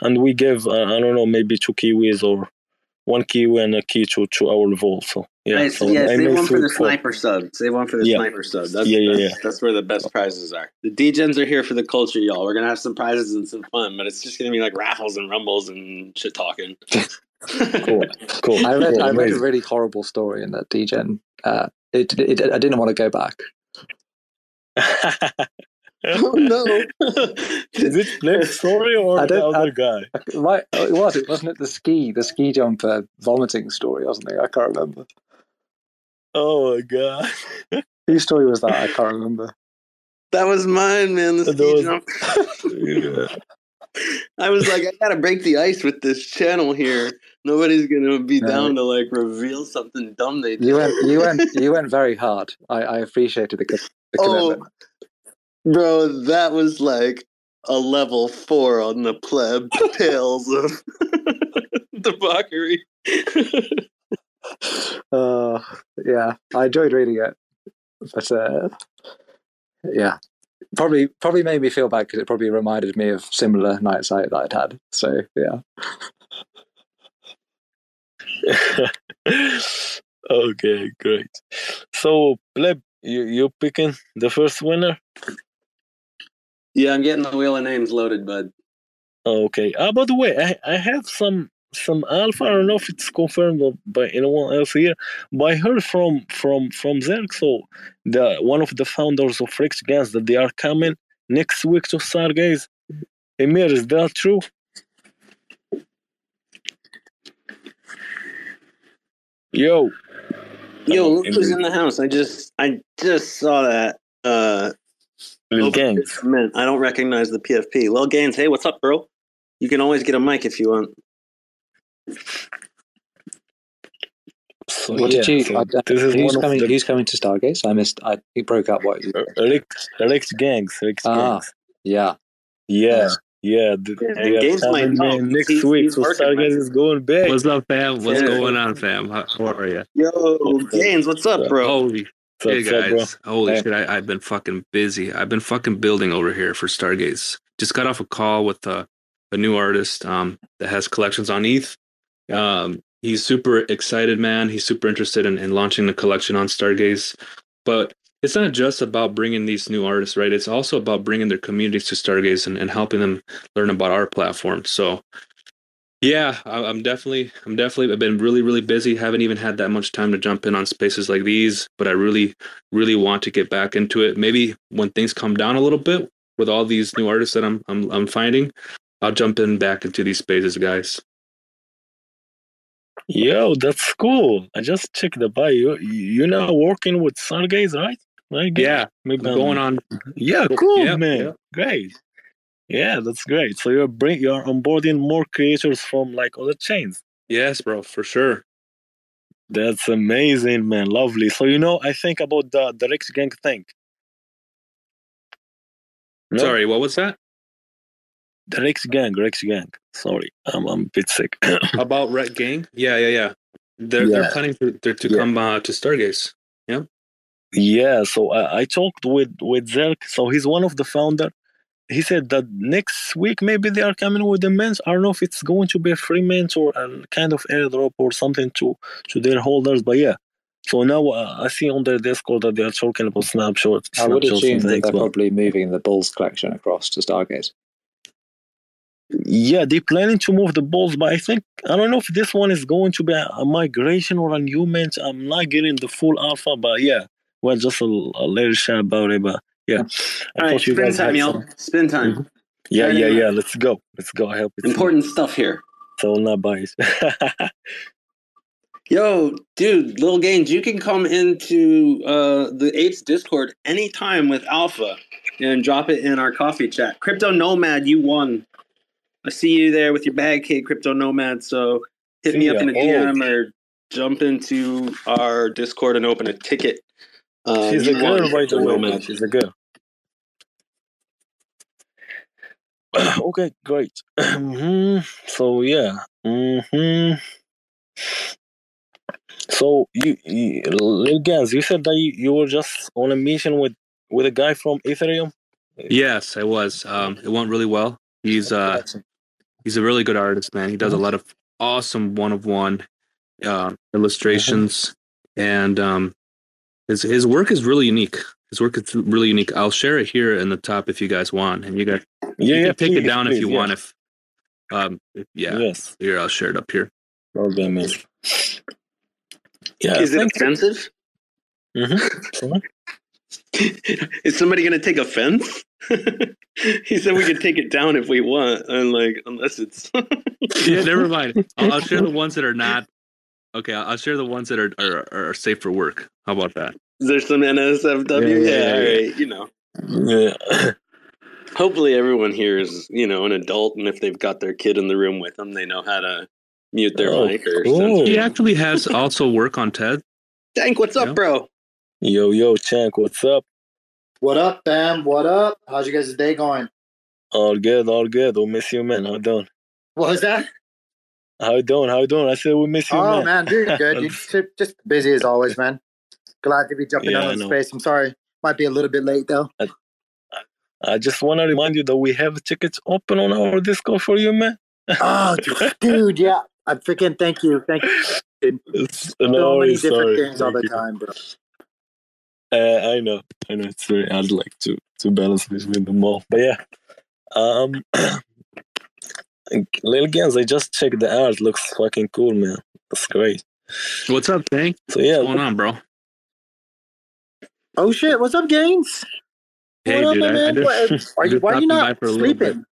and we give. Uh, I don't know. Maybe two kiwis or one kiwi and a key to, to our vault. So yeah. Nice. So yeah, I save may one for the four. sniper sub. Save one for the Yeah. sniper sub. That's, Yeah, yeah, that's, yeah. that's where the best prizes are. The Degens are here for the culture, y'all. We're gonna have some prizes and some fun, but it's just gonna be like raffles and rumbles and shit talking. Cool. Cool. I read cool. I read a really horrible story in that Degen. Uh, it, it, I didn't want to go back. oh no! Is it Pleb's story or the don't- other guy? Right, oh, it was. It wasn't it the ski, the ski jumper vomiting story, wasn't it? I can't remember. Oh my god. Whose story was that? I can't remember. that was mine, man. The ski was- jump. Yeah. I was like, I gotta break the ice with this channel here. Nobody's gonna be No. down to like reveal something dumb they did. You went, you went, you went very hard. I, I appreciated the, co- the Oh, commitment. Bro, that was like a level four on the pleb tales of debauchery. Uh, yeah, I enjoyed reading it, but uh, yeah, probably probably made me feel bad because it probably reminded me of similar nights out that I'd had. So yeah, okay, great. So, Pleb, you you picking the first winner? Yeah, I'm getting the wheel of names loaded, bud. Okay. Ah, by the way, I, I have some some alpha. I don't know if it's confirmed by anyone else here, but I heard from from from Zerg, so the one of the founders of Rex Gans, that they are coming next week to Stargaze. Emir, is that true? Yo, Yo, look who's in the house. I just I just saw that. Uh Lil open Gangs. I don't recognize the PFP. LiLGainzz, hey, what's up, bro? You can always get a mic if you want. So, What yeah, did you? so I, this is who's coming? of the Who's coming to Stargaze? I missed. I he broke up. What? You, Rick's, Rick's gangs. Rick's Ah. gangs. yeah. Yeah, yeah. th- Yeah, they are Gainzz might coming know. in next He's- week, he's so working on Stargaze it. is going big. What's up, fam? What's Yeah. going on, fam? How, how are you? Yo, Gainzz, what's up, bro? Holy What's hey up, guys! Holy Hey. shit! I, I've been fucking busy. I've been fucking building over here for Stargaze. Just got off a call with uh, a new artist um, that has collections on ETH. Um, he's super excited, man. He's super interested in, in launching the collection on Stargaze. But it's not just about bringing these new artists, right? It's also about bringing their communities to Stargaze and, and helping them learn about our platform. So yeah, I- I'm definitely, I'm definitely, I've been really, really busy. Haven't even had that much time to jump in on spaces like these, but I really, really want to get back into it. Maybe when things calm down a little bit with all these new artists that I'm, I'm, I'm finding, I'll jump in back into these spaces, guys. Yo, that's cool. I just checked the bio. You, you're now working with Stargaze, right? Right? Gabe? Yeah, Maybe I'm- going on. Yeah, cool, Yeah, man. yeah. Great. Yeah, that's great. So you're bring you're onboarding more creators from like other chains. Yes, bro, for sure. That's amazing, man. Lovely. So you know, I think about the Rex Gang thing. No? Sorry, what was that? The Rex Gang, Rex Gang. Sorry, I'm I'm a bit sick. About Red Gang? Yeah, yeah, yeah. They're they're planning to to, to Yeah. come uh, to Stargaze. Yeah. Yeah, so I, I talked with with Zerk. So he's one of the founder. He said that next week maybe they are coming with the mints. I don't know if it's going to be a free mint or a kind of airdrop or something to to their holders. But yeah. So now uh, I see on their Discord that they are talking about snapshots. I would assume that they're probably moving the Bulls collection across to Stargaze. Yeah, they're planning to move the balls, but I think I don't know if this one is going to be a, a migration or a new mint. I'm not getting the full alpha, but yeah, well, just a, a little chat about it. But yeah, All right, spin time, y'all. Spin time. Yeah, Right yeah, in. yeah. Let's go. Let's go. I help it. Important stuff here. So not biased. Yo, dude, little gains, you can come into uh, the Apes Discord anytime with Alpha and drop it in our coffee chat. Crypto Nomad, you won. I see you there with your bag cake, Crypto Nomad. So hit See me up ya. in a Oh. DM or jump into our Discord and open a ticket. Uh, She's a girl, won, by Crypto the way. Nomad. She's a girl. okay, great. hmm So yeah. hmm So you, you Lil Gans, you said that you, you were just on a mission with with a guy from Ethereum. Yes, I was. Um, it went really well. He's uh he's a really good artist, man. He does a lot of awesome one of one uh, illustrations, and um, his his work is really unique. His work is really unique. I'll share it here in the top if you guys want, and you guys yeah, you yeah. can take it down please, if you yeah. want. If um, if, yeah, Yes. here I'll share it up here. Okay, man. Yeah. Is it thank you. offensive? Mhm. Is somebody gonna take offense? he said we could take it down if we want, and like unless it's yeah, never mind. I'll, I'll share the ones that are not. Okay, I'll I'll share the ones that are, are are safe for work. How about that? Is there some NSFW? Yeah, Yeah, yeah, yeah, yeah. You know, Yeah. hopefully everyone here is you know an adult, and if they've got their kid in the room with them, they know how to mute their Oh, mic or cool. something. He actually has also work on TED. Tank, what's up, Yeah. bro? Yo, yo, Tank, what's up? What up, fam? What up? How's you guys' day going? All good, all good. We miss you, man. How you doing? What was that? How you doing? How you doing? I said we miss you, Oh man. man, doing good. You just, busy as always, man. Glad to be jumping Yeah, on I the space. I'm sorry, might be a little bit late though. I just want to remind you that we have tickets open on our Discord for you, man. Oh, dude, yeah. I freaking thank you, thank you. It's, So no, many sorry. different things all the you. time, bro. Uh, I know, I know. It's very hard, like to to balance between them all. But yeah, um, LiLGainzz, I just checked the art. Looks fucking cool, man. That's great. What's up, Tank? So yeah, What's going on, bro? Oh shit, what's up, Gainzz? Hey, what up, dude. my I, I man? just, Why- Are you, just why are you stopping by not for a sleeping?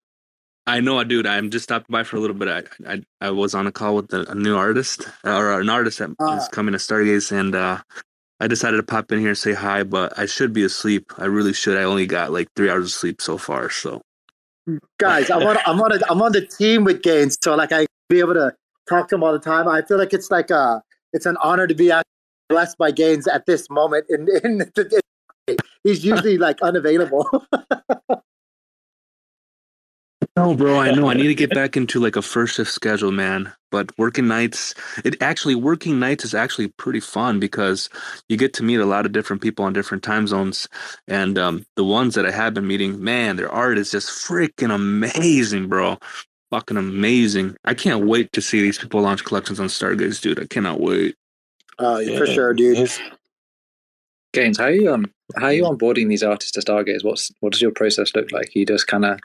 I know, dude. I'm just stopping by for a little bit. I I, I was on a call with a, a new artist or an artist that is Ah. coming to Stargaze, and uh, I decided to pop in here and say hi. But I should be asleep. I really should. I only got like three hours of sleep so far. So Guys, I'm on I'm on a, I'm on the team with Gainzz, so like I be able to talk to him all the time. I feel like it's like uh it's an honor to be blessed by Gainzz at this moment. In, in, the he's usually like unavailable. No, bro, I know. I need to get back into like a first shift schedule, man. But working nights, it actually working nights is actually pretty fun because you get to meet a lot of different people on different time zones. And um, the ones that I have been meeting, man, their art is just freaking amazing, bro. Fucking amazing. I can't wait to see these people launch collections on Stargaze, dude. I cannot wait. uh, for Yeah, sure, dude. he's- Gainzz, how are you um how are you onboarding these artists to Stargaze? What's what does your process look like? You just kind of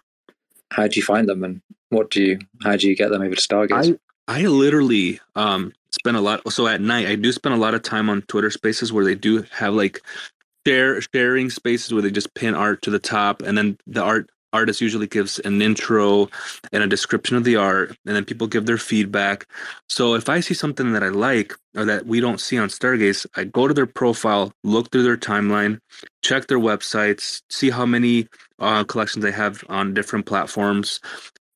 how do you find them and what do you how do you get them over to Stargaze? I I literally um spend a lot so at night I do spend a lot of time on Twitter spaces where they do have like share sharing spaces where they just pin art to the top and then the art artist usually gives an intro and a description of the art and then people give their feedback. So if I see something that I like or that we don't see on Stargaze, I go to their profile, look through their timeline, check their websites, see how many uh, collections they have on different platforms.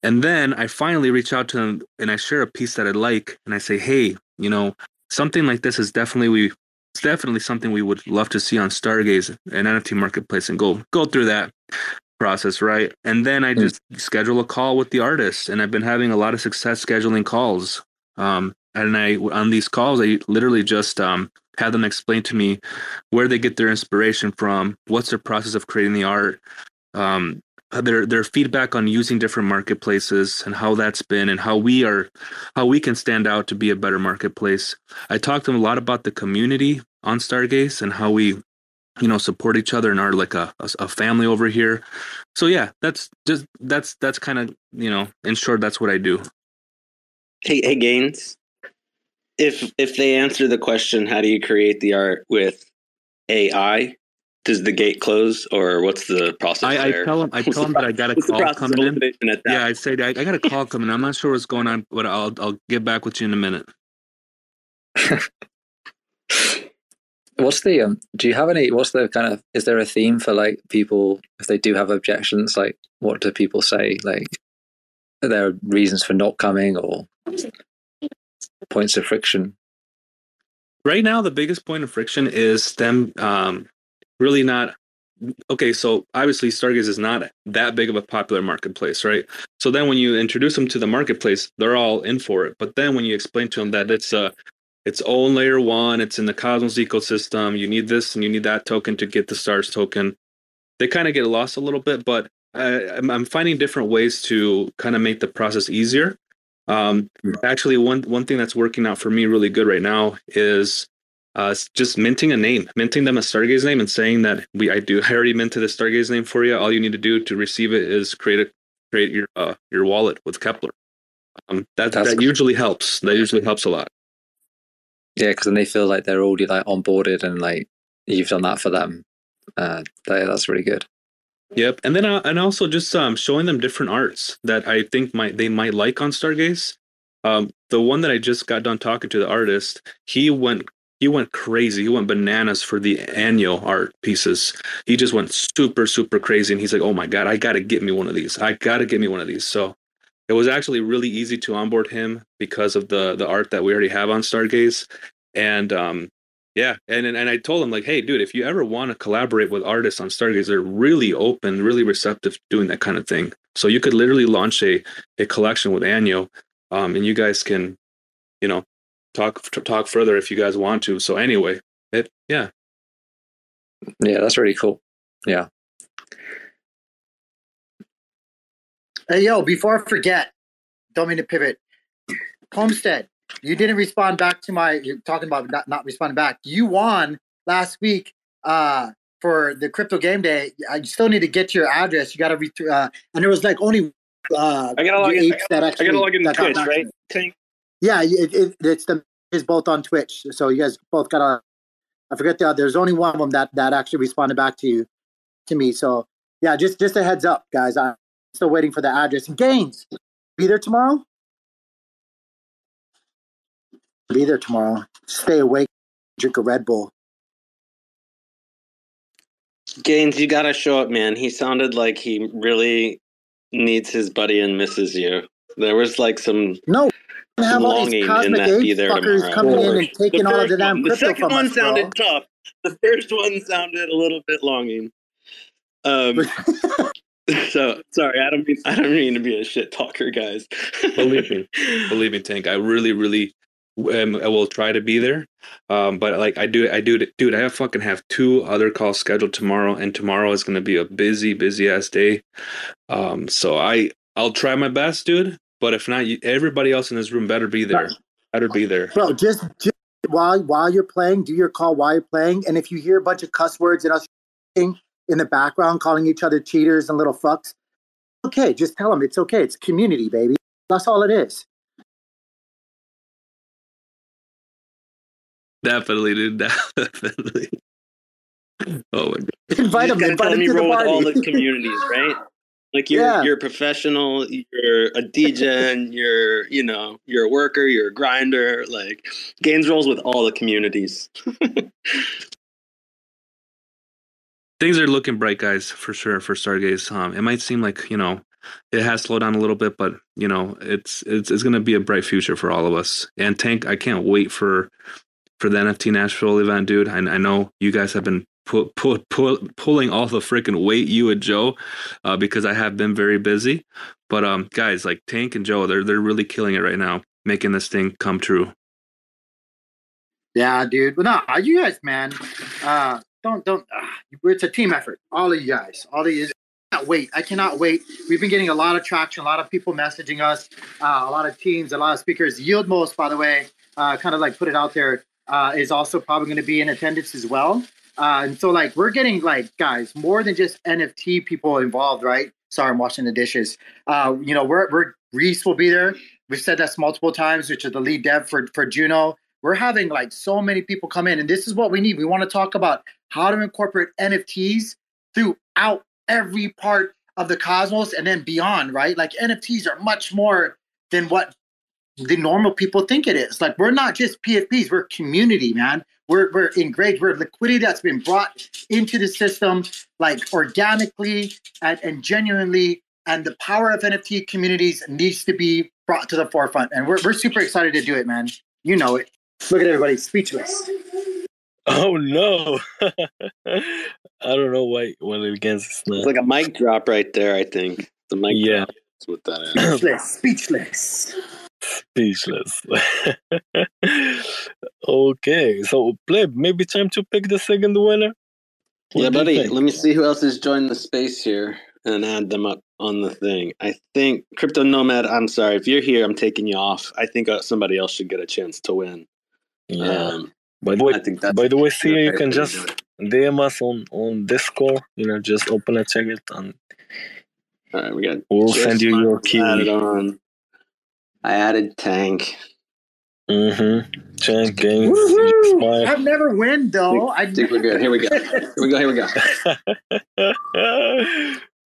And then I finally reach out to them and I share a piece that I like and I say, hey, you know, something like this is definitely we it's definitely something we would love to see on Stargaze and NFT marketplace and go go through that process, right? And then I Hmm. just schedule a call with the artist and I've been having a lot of success scheduling calls. Um and I on these calls I literally just um have them explain to me where they get their inspiration from, what's their process of creating the art, um, their their feedback on using different marketplaces and how that's been and how we are how we can stand out to be a better marketplace. I talked to them a lot about the community on Stargaze and how we you know support each other and are like a, a, family over here. So yeah, that's just that's that's kind of you know in short that's what I do. Hey, hey, Gainzz. If if they answer the question, how do you create the art with AI? Does the gate close, or what's the process I, I tell him I tell them that I got a call coming in. Yeah, I say I, I got a call coming. I'm not sure what's going on, but I'll I'll get back with you in a minute. What's the um? Do you have any? What's the kind of? Is there a theme for like people if they do have objections? Like, what do people say? Like, are there reasons for not coming or points of friction? right now the biggest point of friction is them um, really not okay so obviously stargaze is not that big of a popular marketplace right? So then when you introduce them to the marketplace they're all in for it. But then when you explain to them that it's a its own layer one it's in the cosmos ecosystem you need this and you need that token to get the stars token they kind of get lost a little bit. But I, I'm, I'm finding different ways to kind of make the process easier. Um, actually, one one thing that's working out for me really good right now is uh, just minting a name, minting them a Stargaze name, and saying that we I do I already minted a Stargaze name for you. All you need to do to receive it is create a create your uh, your wallet with Keplr. Um, that That's that cool. usually helps. That usually helps a lot. Yeah, because then they feel like they're already like onboarded and like you've done that for them. Uh, that, that's really good. Yep, and then uh, and also just um, showing them different arts that I think might they might like on Stargaze. Um, the one that I just got done talking to the artist, he went he went crazy. He went bananas for the annual art pieces. He just went super super crazy, and he's like, "Oh my god, I got to get me one of these. I got to get me one of these." So it was actually really easy to onboard him because of the the art that we already have on Stargaze, and um, yeah, and and and I told him like, hey, dude, if you ever want to collaborate with artists on Stargaze, they're really open, really receptive to doing that kind of thing. So you could literally launch a a collection with Anyo, um, and you guys can, you know, talk t- talk further if you guys want to. So anyway, it yeah, Yeah, that's really cool. Yeah. Hey, yo, before I forget, don't mean to pivot. Homestead, you didn't respond back to my, you're talking about not, not responding back. You won last week uh, for the crypto game day. I still need to get your address. You got to, re- uh, and there was like only uh, I gotta log in. I apes that I actually, gotta log into that got Twitch, right? Tank. Yeah, it, it, it's the is both on Twitch. So you guys both got to. I forget the. There's only one of them that that actually responded back to you, to me. So yeah, just just a heads up, guys. I'm still waiting for the address. Gainzz, be there tomorrow. Be there tomorrow. Stay awake. Drink a Red Bull. Gainzz, you gotta show up, man. He sounded like he really needs his buddy and misses you. There was like some No, have some all these longing in cosmic that be age there fuckers tomorrow. coming in and taking all of the first damn one. The second from one us, bro. sounded tough. The first one sounded a little bit longing. Um, so sorry, I don't mean I don't mean to be a shit talker, guys. Believe me. Believe me, Tank. I really, really um, I will try to be there. Um, but like I do, I do, dude. I have fucking have two other calls scheduled tomorrow, and tomorrow is going to be a busy, busy ass day. Um, so I, I'll try my best, dude. But if not, you, everybody else in this room better be there. Better be there. Bro, just, just while while you're playing, do your call while you're playing. And if you hear a bunch of cuss words and us in the background calling each other cheaters and little fucks, okay, just tell them it's okay. It's community, baby. That's all it is. Definitely, dude. Definitely. Oh my god. Invite you them. gotta Invite them me to the roll with all the communities, right? Like you're Yeah. you're a professional, you're a DJ, and you're you know you're a worker, you're a grinder. Like Gainzz rolls with all the communities. Things are looking bright, guys, for sure. For Stargaze, um, it might seem like you know it has slowed down a little bit, but you know it's it's it's going to be a bright future for all of us. And Tank, I can't wait for for the NFT Nashville event, dude. I, I know you guys have been pu- pu- pu- pulling all the freaking weight, you and Joe, uh, because I have been very busy. But um, guys, like Tank and Joe, they're they're really killing it right now, making this thing come true. Yeah, dude. But no, you guys, man. Uh, don't don't. Uh, it's a team effort. All of you guys. All of you. Wait. I cannot wait. We've been getting a lot of traction. A lot of people messaging us. Uh, a lot of teams. A lot of speakers. Yieldmos, by the way. Uh, kind of like put it out there. Uh, is also probably going to be in attendance as well. Uh, and so like we're getting like guys more than just NFT people involved, right? Sorry, I'm washing the dishes. Uh, you know, we're we're Reese will be there. We've said this multiple times, which is the lead dev for for Juno. We're having like so many people come in, and this is what we need. We want to talk about how to incorporate NFTs throughout every part of the cosmos and then beyond, right? Like NFTs are much more than what the normal people think it is. Like we're not just PFPs, we're community, man. We're we're engraved, we're liquidity that's been brought into the system like organically and, and genuinely. And the power of NFT communities needs to be brought to the forefront. And we're we're super excited to do it, man. You know it. Look at everybody speechless. Oh no! I don't know why when it begins. It's It's like a mic drop right there. I think the mic Yeah. drop. That's what that is. Speechless. Speechless. Speechless. okay, so pleb, maybe time to pick the second winner. What yeah, buddy. Let me see who else has joined the space here and add them up on the thing. I think Crypto Nomad. I'm sorry if you're here. I'm taking you off. I think uh, somebody else should get a chance to win. Yeah. Um, by the way, I think by the way, see, you can just. DM us on on Discord. You know, just open a ticket and All right, we got. we'll send you your key. Added on. I added Tank. Mm-hmm. Change games. I've never win though. I I think we're good. Here we go. Here we go. Here we go.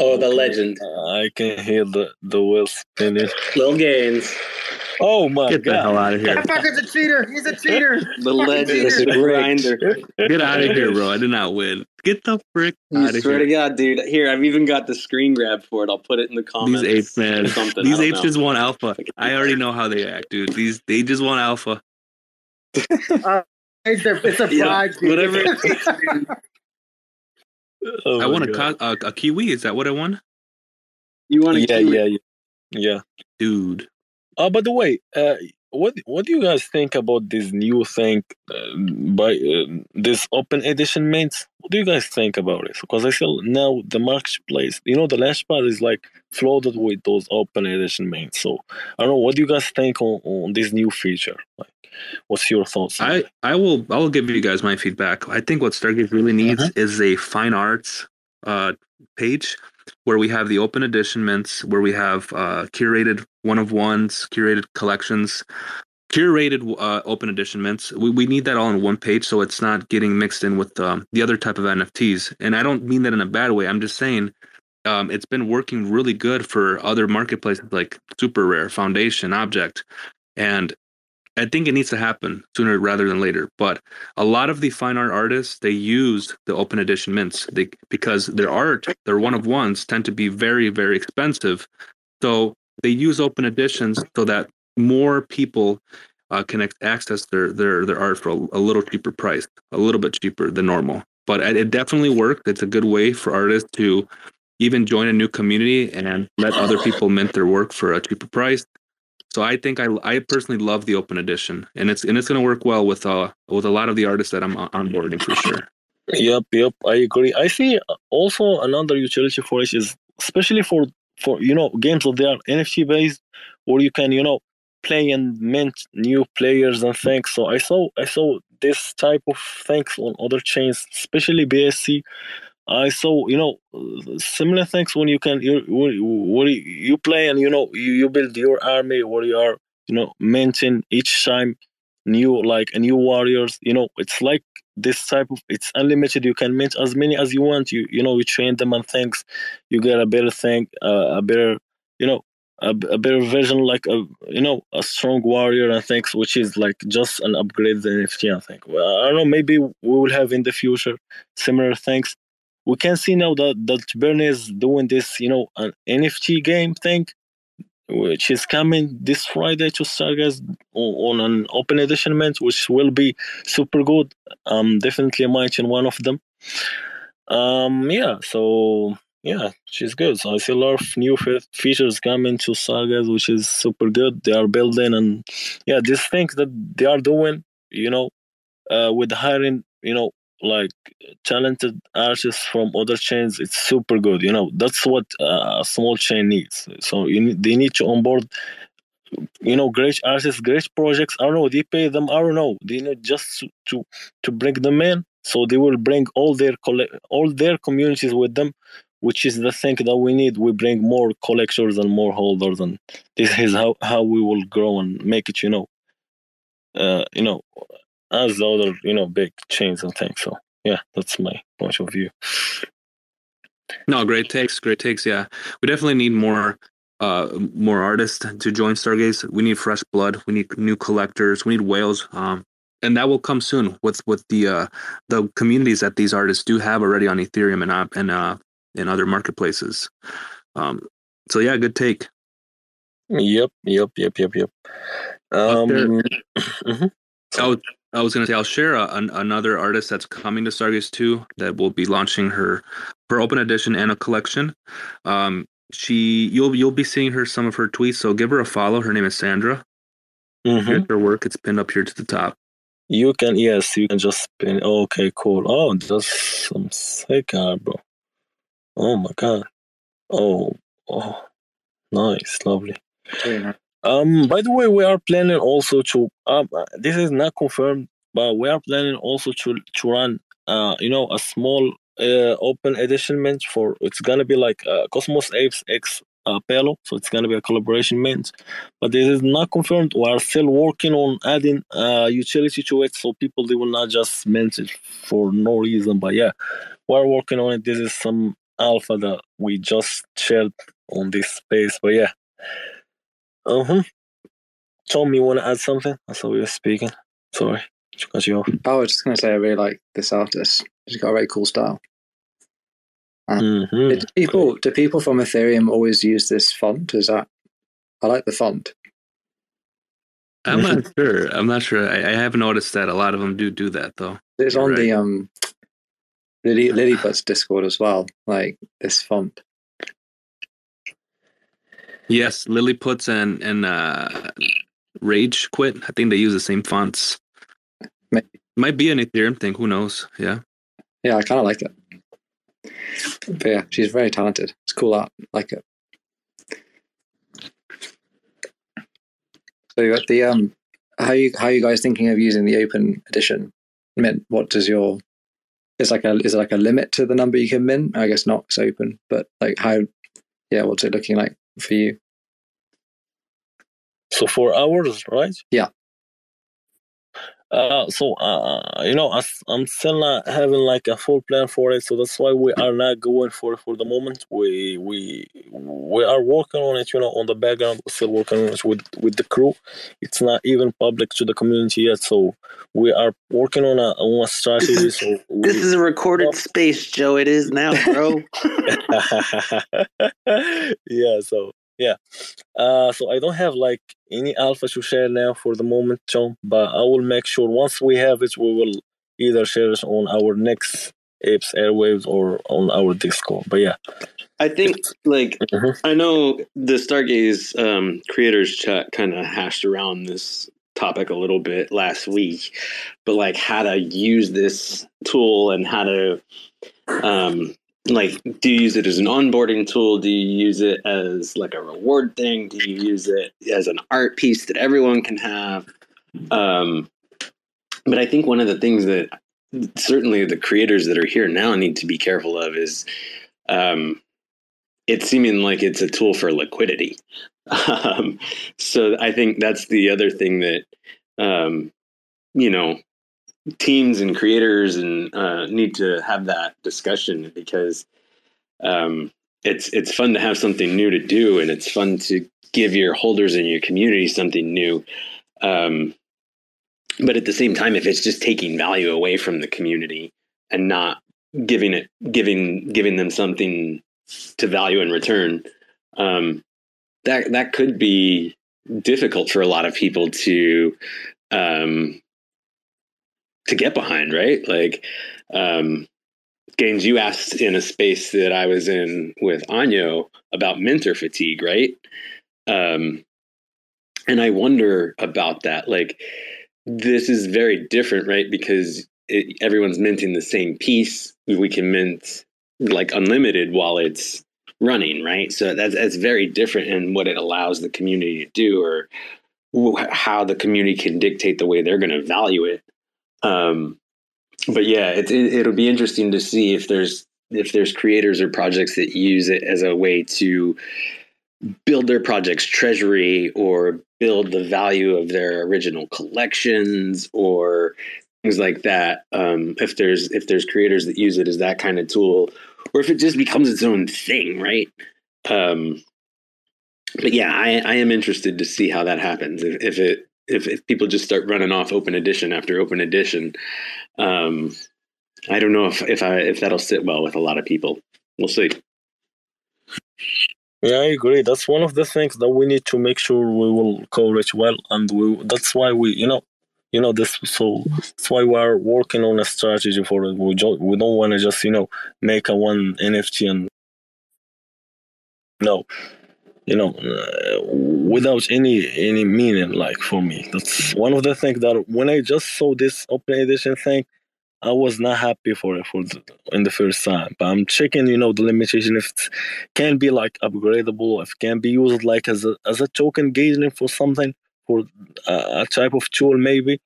Oh, the legend, uh, I can hear the the wheel spinning. LiLGainzz, Oh my God. Get the hell out of here! That fucker's a cheater. He's a cheater. the legend, cheater. the grinder. Get out of here, bro! I did not win. Get the frick I out of here. I swear here! to God, dude. Here, I've even got the screen grab for it. I'll put it in the comments. These apes, man. or something. These apes know. just want alpha. I already know how they act, dude. These they just want alpha. Uh, it's a, it's a Yeah, dude. whatever. Oh I my won a, co- a a kiwi. Is that what I won, You want to Yeah, yeah, yeah, yeah. dude? Oh, by the way, uh, what what do you guys think about this new thing uh, by uh, this open edition mints? What do you guys think about it? Because I feel now the marketplace, you know, the last part is like flooded with those open edition mints. So I don't know. What do you guys think on, on this new feature? Like, what's your thoughts? I? I will I will give you guys my feedback. I think what Stargaze really needs Uh-huh. is a fine arts uh, page where we have the open edition mints, where we have uh, curated one of ones, curated collections, curated uh, open edition mints. We we need that all in one page, so it's not getting mixed in with um, the other type of NFTs. And I don't mean that in a bad way. I'm just saying. Um, it's been working really good for other marketplaces like SuperRare, Foundation, Objkt, and I think it needs to happen sooner rather than later. But a lot of the fine art artists they use the open edition mints they, because their art, their one of ones, tend to be very very expensive. So they use open editions so that more people uh, can access their their their art for a, a little cheaper price, a little bit cheaper than normal. But it, it definitely worked. It's a good way for artists to even join a new community and let other people mint their work for a cheaper price. So I think I I personally love the open edition, and it's and it's going to work well with uh with a lot of the artists that I'm onboarding for sure. Yep, yep, I agree. I see also another utility for it is especially for for you know games that they are NFT based, where you can you know play and mint new players and things. So I saw I saw this type of things on other chains, especially BSC. I saw you know similar things when you can you when, you play and you know you, you build your army where you are you know minting each time new like a new warriors. You know it's like this type of it's unlimited. You can mint as many as you want. You you know you train them and things. You get a better thing, uh, a better you know a, a better version like a you know a strong warrior and things which is like just an upgrade the nft i think well, i don't know maybe we will have in the future similar things we can see now that that Burn is doing this you know an nft game thing which is coming this friday to stargaze on, an open edition mint which will be super good um definitely mention one of them um yeah so yeah, she's good. So I see a lot of new fe- features coming to Sagas, which is super good. They are building, and yeah, these things that they are doing, you know, uh, with hiring, you know, like talented artists from other chains, it's super good. You know, that's what a small chain needs. So you need, they need to onboard, you know, great artists, great projects. I don't know. They pay them. I don't know. They need just to to, to bring them in. So they will bring all their all their communities with them which is the thing that we need. We bring more collectors and more holders, and this is how, how we will grow and make it, you know, uh, you know, as the other, you know, big chains and things. So yeah, that's my point of view. No, great takes, great takes. Yeah, we definitely need more uh more artists to join Stargaze. We need fresh blood. We need new collectors. We need whales. Um, and that will come soon with with the uh the communities that these artists do have already on Ethereum and uh, and uh in other marketplaces. Um, so yeah, good take. Yep, yep, yep, yep, yep. Um, mhm. I was, gonna say I'll share a, an, another artist that's coming to Stargaze 2 that will be launching her her open edition and a collection. Um, she you'll you'll be seeing her some of her tweets, so give her a follow. Her name is Sandra. Mhm. Here's her work. It's pinned up here to the top. You can, yes, you can just spin. Okay, cool. Oh, that's some sick art, bro. Oh my god. Oh, oh, nice, lovely. Um, by the way, we are planning also to. Um, uh, this is not confirmed, but we are planning also to to run. Uh, you know, a small uh open edition mint for. It's gonna be like uh, Cosmos Apes X uh, so it's gonna be a collaboration mint. But this is not confirmed. We are still working on adding uh utility to it, so people they will not just mint it for no reason. But yeah, we're working on it. This is some alpha that we just shared on this space. But yeah. Uh huh. Tom, you want to add something? I saw you were speaking. Sorry to cut you off. Oh, I was just going to say I really like this artist. She's got a very cool style. Mm-hmm. Do people do people from Ethereum always use this font? Is that I like the font. I'm not sure. I'm not sure. I, I have noticed that a lot of them do do that though. It's You're on right. the um Lily Lilliput's Discord as well. Like this font. Yes, Lilliput's and and uh, Rage Quit. I think they use the same fonts. Maybe. Might be an Ethereum thing. Who knows? Yeah. Yeah, I kind of like it. But yeah, she's very talented. It's cool art. Like it. So you got the um, how you how you guys thinking of using the open edition mint? What does your is like a is there like a limit to the number you can mint? I guess not. It's open, but like how? Yeah, what's it looking like for you? So four hours, right? Yeah. Uh, so uh, you know, I'm still not having like a full plan for it, so that's why we are not going for it for the moment. We we we are working on it, you know, on the background. We're still working on it with with the crew. It's not even public to the community yet, so we are working on a on a strategy. So we, This is a recorded space, Joe. It is now, bro. yeah, so yeah. Uh, so I don't have like any alpha to share now for the moment, John. But I will make sure once we have it, we will either share it on our next Apes Airwaves or on our Discord. But yeah, I think like Mhm. I know the Stargaze um, creators chat kind of hashed around this topic a little bit last week, but like how to use this tool and how to um, like do you use it as an onboarding tool? Do you use it as like a reward thing? Do you use it as an art piece that everyone can have? Um, but I think one of the things that certainly the creators that are here now need to be careful of is um, it's seeming like it's a tool for liquidity. Um, so I think that's the other thing that um, you know teams and creators and uh, need to have that discussion because um, it's it's fun to have something new to do and it's fun to give your holders and your community something new. Um, but at the same time, if it's just taking value away from the community and not giving it giving giving them something to value in return, um, that that could be difficult for a lot of people to um, to get behind, right? Like, um, Gainzz, you asked in a space that I was in with Anyo about mentor fatigue, right? Um, and I wonder about that. Like, this is very different, right? Because it, everyone's minting the same piece. We can mint like unlimited while it's running, right? So that's that's very different in what it allows the community to do, or how the community can dictate the way they're going to value it. Um, but yeah, it, it, it'll be interesting to see if there's if there's creators or projects that use it as a way to build their project's treasury or build the value of their original collections or things like that. Um, if there's if there's creators that use it as that kind of tool, or if it just becomes its own thing, right? Um, but yeah, I, I am interested to see how that happens. If, if it if, if people just start running off open edition after open edition, um, I don't know if if I if that'll sit well with a lot of people. We'll see. Yeah, I agree. That's one of the things that we need to make sure we will coverage well, and we. That's why we, you know, you know this. So that's why we are working on a strategy for it. We jo- we don't want to just you know make a one NFT and no, you know, uh, without any any meaning. Like for me, that's one of the things that when I just saw this open edition thing, I was not happy for it for the, in the first time. But I'm checking, you know, the limitation if it can be like upgradable, if it can be used like as a as a token gathering for something for uh, a type of tool maybe.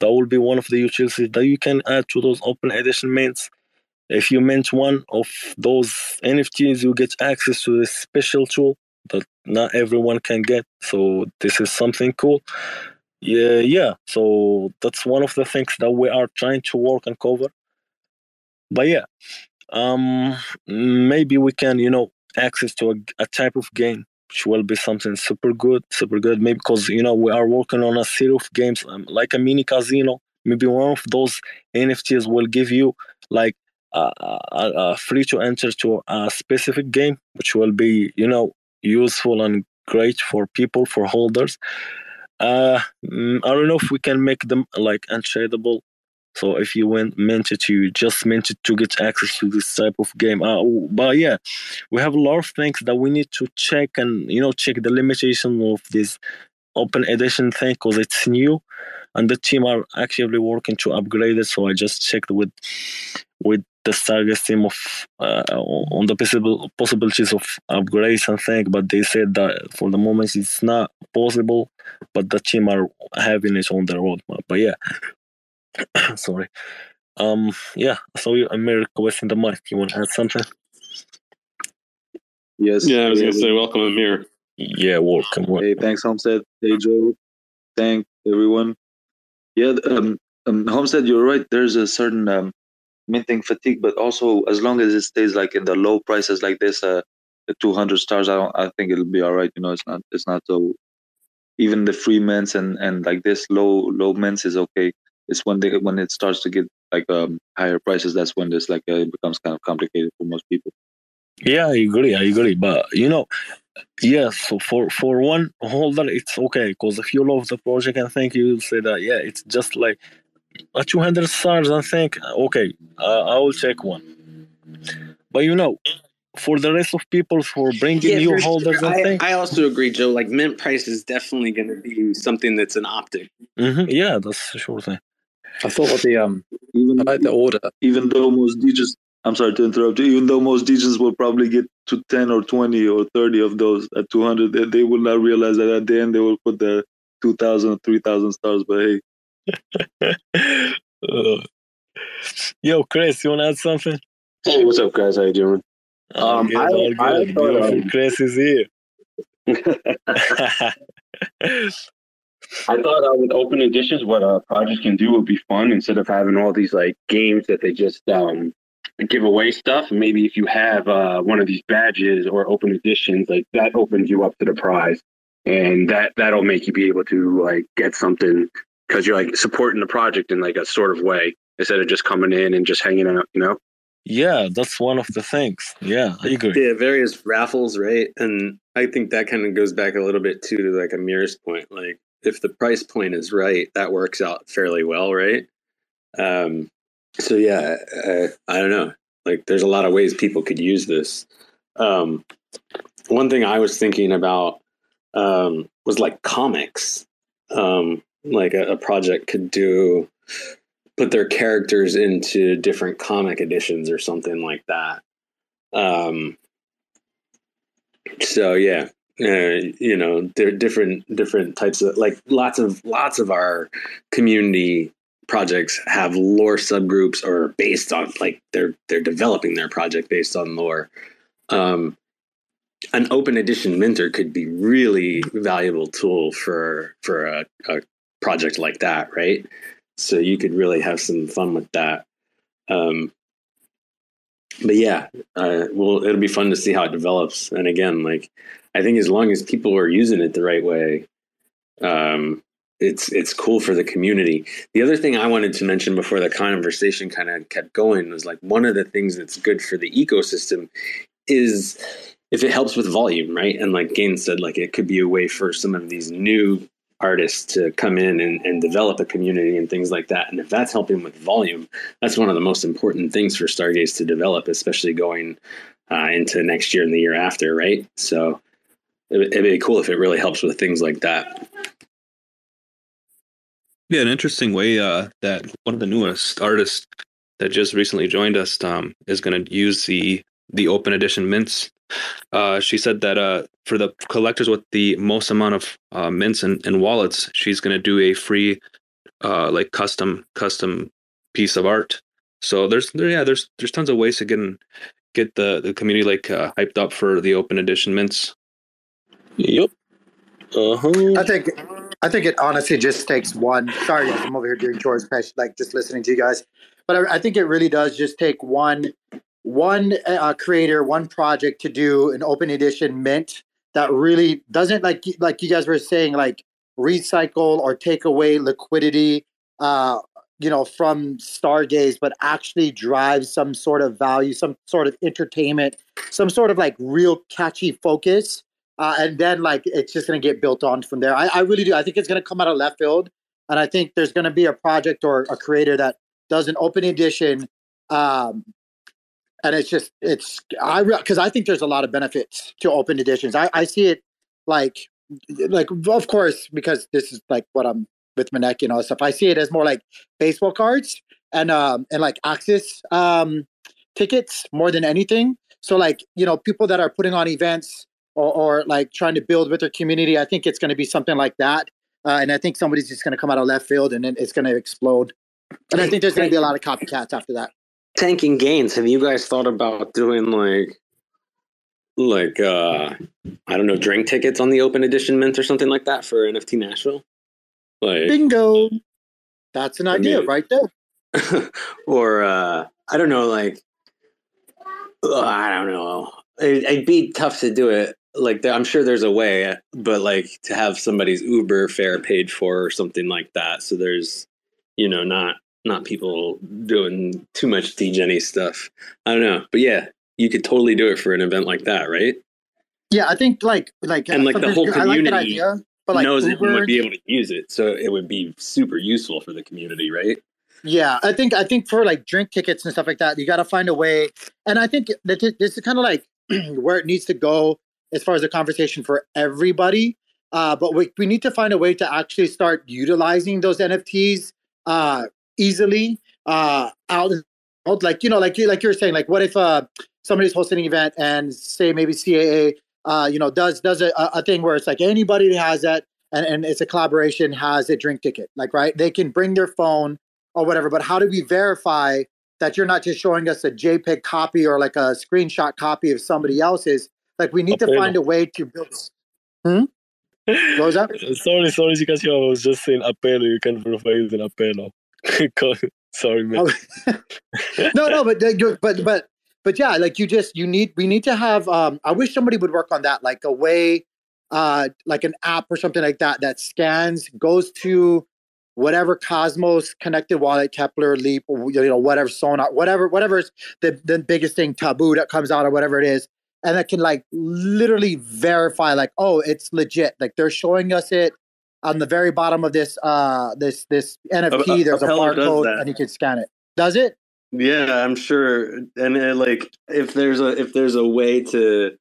That will be one of the utilities that you can add to those open edition mints. If you mint one of those NFTs, you get access to this special tool that not everyone can get. So this is something cool. Yeah, yeah. So that's one of the things that we are trying to work and cover. But yeah, um, maybe we can, you know, access to a, a type of game which will be something super good, super good. Maybe because you know we are working on a series of games um, like a mini casino. Maybe one of those NFTs will give you like a, free to enter to a specific game, which will be you know useful and great for people for holders. Uh, mm, I don't know if we can make them like unshadable. So if you went meant it, you just meant it to get access to this type of game. Uh, but yeah, we have a lot of things that we need to check and you know check the limitation of this open edition thing because it's new, and the team are actively working to upgrade it. So I just checked with with the Stargaze team of uh, on the possible possibilities of upgrades and things, but they said that for the moment it's not possible. But the team are having it on their roadmap. But yeah, sorry. Um, yeah. So you, Amir, requesting the mic. You want to add something? Yes. Yeah, I was yeah, gonna say welcome Amir. Yeah, welcome. welcome. Hey, thanks, Homestead. Hey, Joe. Thank everyone. Yeah, um, um, Homestead, you're right. There's a certain um, minting fatigue, but also as long as it stays like in the low prices like this, uh, the 200 stars, I I think it'll be all right. You know, it's not, it's not so. Even the free mints and and like this low low mints is okay. It's when they when it starts to get like um higher prices, that's when this like uh, it becomes kind of complicated for most people. Yeah, I agree. I agree. But you know, yes. So for for one holder, it's okay because if you love the project and think you'll say that yeah, it's just like a 200 stars and think okay, uh, I will check one. But you know, for the rest of people for bringing Yeah, new holders sure. and I, things, I also agree, Joe. Like mint price is definitely going to be something that's an optic. Mhm, yeah, that's a sure thing. I thought of the um, Even I like the order. even though most DJs, I'm sorry to interrupt you. Even though most DJs will probably get to 10 or 20 or 30 of those at 200, they, they will not realize that at the end they will put the 2,000 or 3,000 stars. But hey, yo, Chris, you want to add something? Hey, what's up, guys? How you doing? All Um, good, I- all I thought, Beautiful um, Chris is here. I thought uh, with open editions, what a project can do would be fun instead of having all these like games that they just um, give away stuff. Maybe if you have uh, one of these badges or open editions, like that opens you up to the prize, and that that'll make you be able to like get something because you're like supporting the project in like a sort of way instead of just coming in and just hanging out. You know. yeah, that's one of the things. Yeah, I agree. Yeah, various raffles, right? And I think that kind of goes back a little bit too to like a mirror's point. Like if the price point is right, that works out fairly well, right? Um, so yeah, I, I don't know. Like there's a lot of ways people could use this. Um, one thing I was thinking about um, was like comics. Um, like a, a project could do put their characters into different comic editions or something like that. Um, so yeah, uh, you know, there are different different types of like lots of lots of our community projects have lore subgroups or based on like they're they're developing their project based on lore. Um, an open edition minter could be really valuable tool for for a, a project like that, right? So you could really have some fun with that. Um, but yeah, uh, well, it'll be fun to see how it develops. And again, like I think as long as people are using it the right way, um, it's it's cool for the community. The other thing I wanted to mention before the conversation kind of kept going was like one of the things that's good for the ecosystem is if it helps with volume, right? And like Gain said, like it could be a way for some of these new artists to come in and, and develop a community and things like that. And if that's helping with volume, that's one of the most important things for Stargaze to develop, especially going uh, into next year and the year after, right? So it, it'd be cool if it really helps with things like that. Yeah, an interesting way uh, that one of the newest artists that just recently joined us um, is going to use the the open edition mints. Uh, she said that uh, for the collectors with the most amount of uh, mints and, and wallets, she's going to do a free uh, like custom custom piece of art. So there's there yeah there's there's tons of ways to get in, get the the community like uh, hyped up for the open edition mints. Yep. Uh huh. I think I think it honestly just takes one. Sorry, I'm over here doing chores, like just listening to you guys. But I, I think it really does just take one one uh, creator, one project to do an open edition mint that really doesn't like like you guys were saying like recycle or take away liquidity. Uh, you know, from Stargaze, but actually drives some sort of value, some sort of entertainment, some sort of like real catchy focus uh, and then like it's just going to get built on from there. I, I really do. I think it's going to come out of left field, and I think there's going to be a project or a creator that does an open edition, um, and it's just it's I because I think there's a lot of benefits to open editions. I, I see it like like of course because this is like what I'm with Manek and all that stuff. I see it as more like baseball cards and um and like access um tickets more than anything. So like you know people that are putting on events or, or like trying to build with their community. I think it's going to be something like that. Uh, and I think somebody's just going to come out of left field and then it's going to explode. And I think there's going to be a lot of copycats after that. Tanking Gainzz. Have you guys thought about doing like like uh I don't know, drink tickets on the open edition mint or something like that for NFT Nashville? Like Bingo. That's an I idea mean- right there. or uh I don't know, like uh, I don't know. It, it'd be tough to do it. Like I'm sure there's a way, but like to have somebody's Uber fare paid for or something like that. So there's, you know, not not people doing too much degenny stuff. I don't know, but yeah, you could totally do it for an event like that, right? Yeah, I think like like And, like, the whole I like community idea, but like knows it and would be able to use it, so it would be super useful for the community, right? Yeah, I think I think for like drink tickets and stuff like that, you got to find a way. And I think that this is kind of like where it needs to go as far as the conversation for everybody. Uh, but we we need to find a way to actually start utilizing those NFTs uh, easily uh, out. in. Like you know, like you like you were saying, like what if uh, somebody's hosting an event and say maybe CAA, uh, you know, does does a, a thing where it's like anybody that has that and, and it's a collaboration has a drink ticket, like right, they can bring their phone or whatever. But how do we verify that you're not just showing us a JPEG copy or like a screenshot copy of somebody else's? Like we need to find a way to build. Hmm? What was that? sorry, sorry to cut you off. I was just saying Apelo. You can verify using Apelo. sorry, man. Oh. no, no, but but but but yeah, like you just you need we need to have. um I wish somebody would work on that, like a way, uh, like an app or something like that that scans, goes to whatever Cosmos connected wallet, Keplr, Leap, or, you know, whatever Sonar, whatever, whatever's the the biggest thing, Taboo that comes out or whatever it is, and that can like literally verify, like, oh, it's legit. Like they're showing us it on the very bottom of this uh this this NFT. There's a Apello does barcode, and you can scan it. Does it? Yeah, I'm sure. And uh, like, if there's a if there's a way to,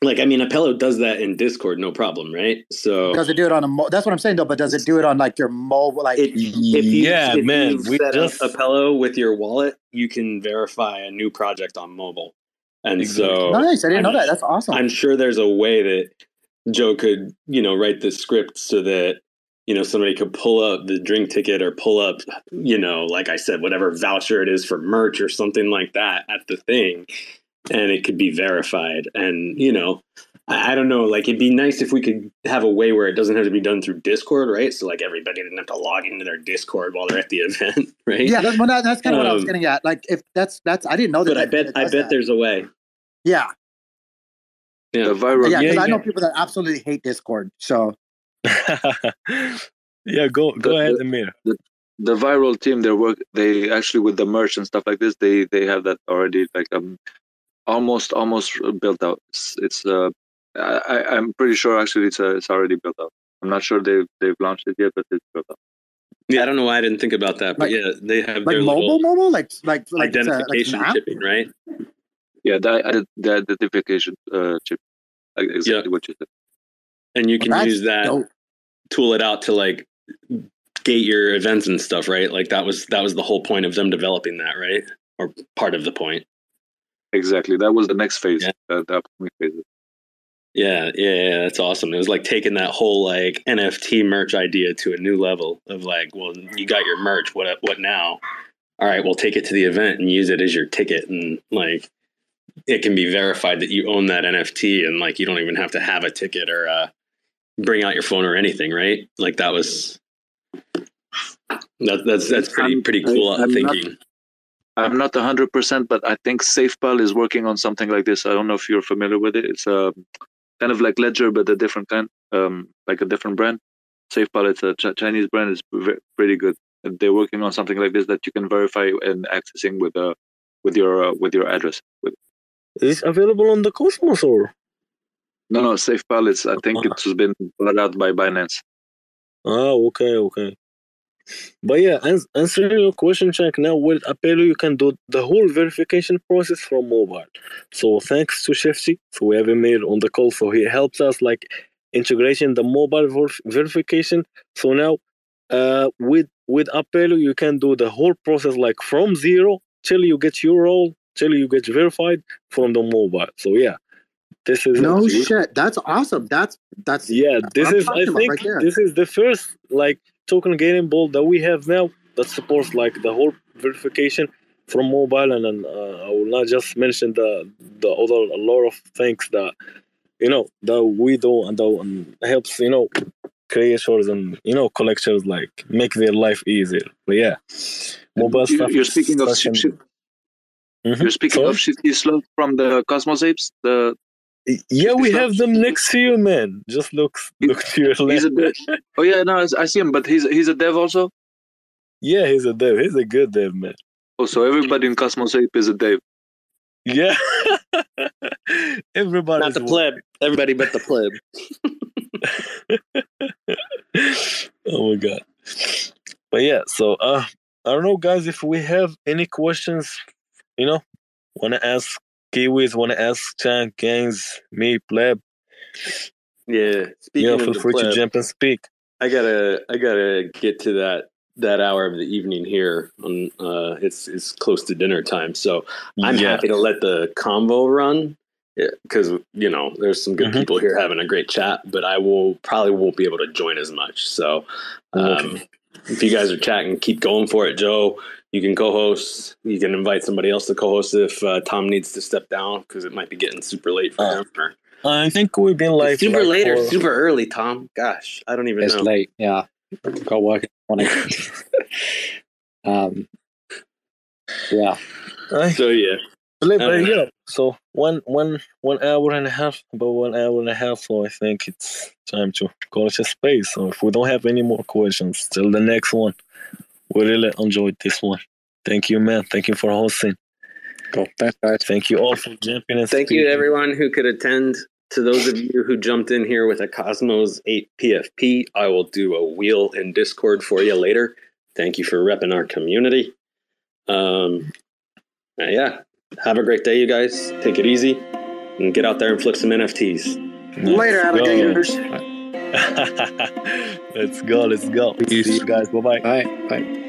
like, I mean, Apello does that in Discord, no problem, right? So Does it do it on a? Mo- that's what I'm saying though. But does it do it on like your mobile? Like it, if you, Yeah, if man, you we set just- up Apello with your wallet, you can verify a new project on mobile, and so nice. I didn't know I'm- that. That's awesome. I'm sure there's a way that Joe could, you know, write the script so that you know somebody could pull up the drink ticket or pull up, you know, like I said, whatever voucher it is for merch or something like that at the thing, and it could be verified. And you know, I, I don't know, like it'd be nice if we could have a way where it doesn't have to be done through Discord, right? So like everybody didn't have to log into their Discord while they're at the event, right? yeah, that's, well, that, that's kind of what I was Um, getting at. Like if that's that's I didn't know that. But I bet I bet that. there's a way. yeah Yeah. The viral. yeah because yeah, I know people that absolutely hate Discord. So yeah, go go The- ahead, the- Amir. the viral team they work they actually with the merch and stuff like this they they have that already like um almost almost built out it's, it's uh I, I- i'm pretty sure actually it's uh, it's already built out i'm not sure they've they've launched it yet but it's built out Yeah, I don't know why I didn't think about that, but Like- yeah, they have like their mobile, mobile, like like like it's a, like identification an right? Yeah the, the identification uh chip like exactly what you said And you can That's use that, dope. tool it out to like gate your events and stuff, right? Like that was that was the whole point of them developing that, right? Or part of the point. exactly that was the next phase Yeah. uh, the upcoming phase Yeah, yeah, yeah, that's awesome. It was like taking that whole like NFT merch idea to a new level of like, well, you got your merch. What what now? All right, well, take it to the event and use it as your ticket, and like, it can be verified that you own that NFT, and like, you don't even have to have a ticket or uh, bring out your phone or anything, right? Like that was that, that's that's pretty I'm- pretty cool I- I'm not- thinking. i'm not 100% but i think safepal is working on something like this i don't know if you're familiar with it it's a kind of like ledger but a different kind um like a different brand safepal it's a Ch- chinese brand It's ve- pretty good and they're working on something like this that you can verify and accessing with uh with your uh, with your address with Is available on the Cosmos or? no no Safe it's i think it's been bought out by binance Ah, okay, okay. But yeah, ans- answering your question, Jack, now with Apelo, you can do the whole verification process from mobile. So thanks to Shifty, so we have Emir on the call, so he helps us like integration the mobile ver- verification. So now, uh, with with Apelo, you can do the whole process like from zero till you get your role, till you get verified from the mobile. So yeah, this is No it. shit, that's awesome. That's that's Yeah, this I'm is I think right this is the first like token gaming ball that we have now that supports like the whole verification from mobile and then uh, I will not just mention the the other a lot of things that you know that we do and that um, helps you know creators and you know collectors like make their life easier. But yeah, mobile You- stuff. you're is speaking of such ship, Mhm. you're speaking of Sorry? shifty slope from the cosmos apes the yeah, we have them next to you, man. Just look look to your he's left. a oh yeah no I- i see him but he's he's a dev also Yeah, he's a dev. He's a good dev, man. oh so everybody in cosmos ape is a dev Yeah. Everybody. Not the pleb. Everybody but the pleb. oh my god. But yeah, so uh I don't know guys if we have any questions, you know, wanna ask Kiwis, wanna ask Chan, Gangs, me, pleb. Yeah. Speaking yeah, feel free pleb, to jump and speak. I gotta I gotta get to that that hour of the evening here. On uh, it's it's close to dinner time, so I'm yeah. happy to let the convo run because you know there's some good Mhm. people here having a great chat, but I will probably won't be able to join as much. So um, if you guys are chatting, keep going for it, Joe. You can co-host. You can invite somebody else to co-host if uh, Tom needs to step down because it might be getting super late for Uh, him. Or, I think we've been like super like late or for- super early, Tom. Gosh, I don't even know. It's know. late. Yeah, got work in the morning. um, yeah, Aye. So yeah, But, but yeah, so one one one hour and a half, about one hour and a half. So I think it's time to call it a space. So if we don't have any more questions, till the next one. We really enjoyed this one. Thank you, man. Thank you for hosting. cool. Thanks, guys. Thank you all for jumping and Thank you to everyone who could attend. To those of you who jumped in here with a Cosmos Ape PFP, I will do a wheel in Discord for you later. Thank you for repping our community. Um, yeah, have a great day, you guys. Take it easy and get out there and flip some NFTs. Later, Go. alligators. let's go. Let's go. See you guys. Bye bye. Bye.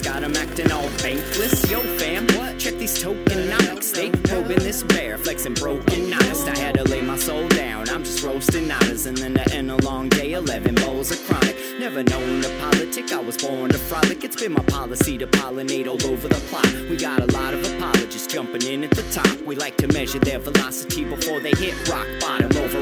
got 'em acting all bankless. Yo, fam, what? Check these tokenomics. They probing this bear, flexing broken honest. I had to lay my soul down. I'm just roasting honors, and then to end a long day, 11 bowls of chronic. Never known to politic, I was born to frolic. It's been my policy to pollinate all over the plot. We got a lot of apologists jumping in at the top. We like to measure their velocity before they hit rock bottom over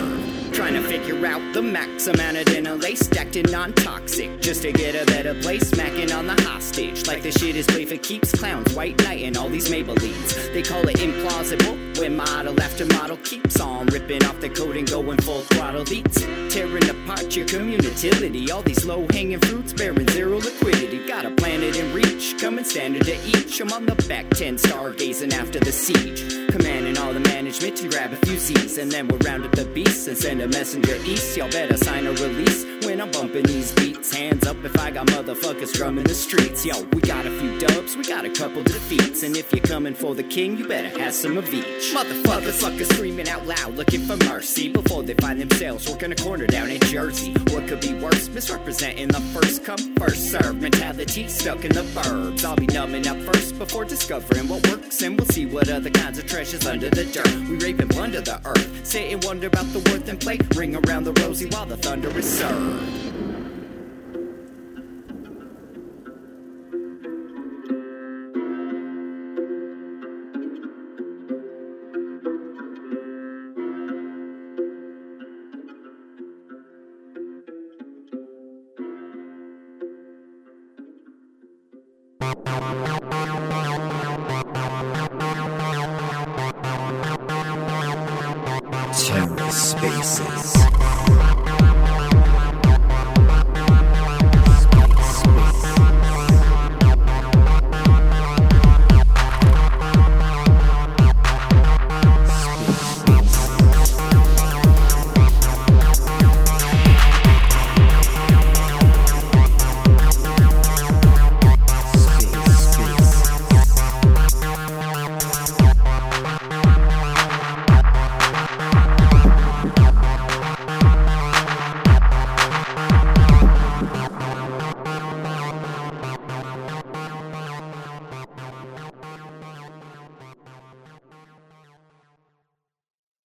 Trying to figure out the max amount of dinner lace stacked in non-toxic, just to get a better place, smacking on the hostage. Like the shit is play for keeps, clowns, white knight, and all these Maybellines. They call it implausible, when model after model keeps on ripping off the coat and going full throttle beats. Tearing apart your community, all these low-hanging fruits bearing zero liquidity. Got a planet in reach, coming standard to each. I'm on the back 10 stargazing after the siege. Commanding all the management to grab a few Z's, and then we'll round up the and send a messenger east. Y'all better sign a release when I'm bumping these beats. Hands up if I got motherfuckers drumming the streets. Yo, we got a few dubs, we got a couple defeats. And if you're coming for the king, you better have some of each. Motherfuckers, fuckers screaming out loud, looking for mercy before they find themselves working a corner down in Jersey. What could be worse? Misrepresenting the first come, first serve mentality stuck in the burbs. I'll be numbing up first before discovering what works, and we'll see what other kinds of treasures under the dirt. We rape and plunder the earth, sit and wonder about the worth and play, ring around the rosy while the thunder is served.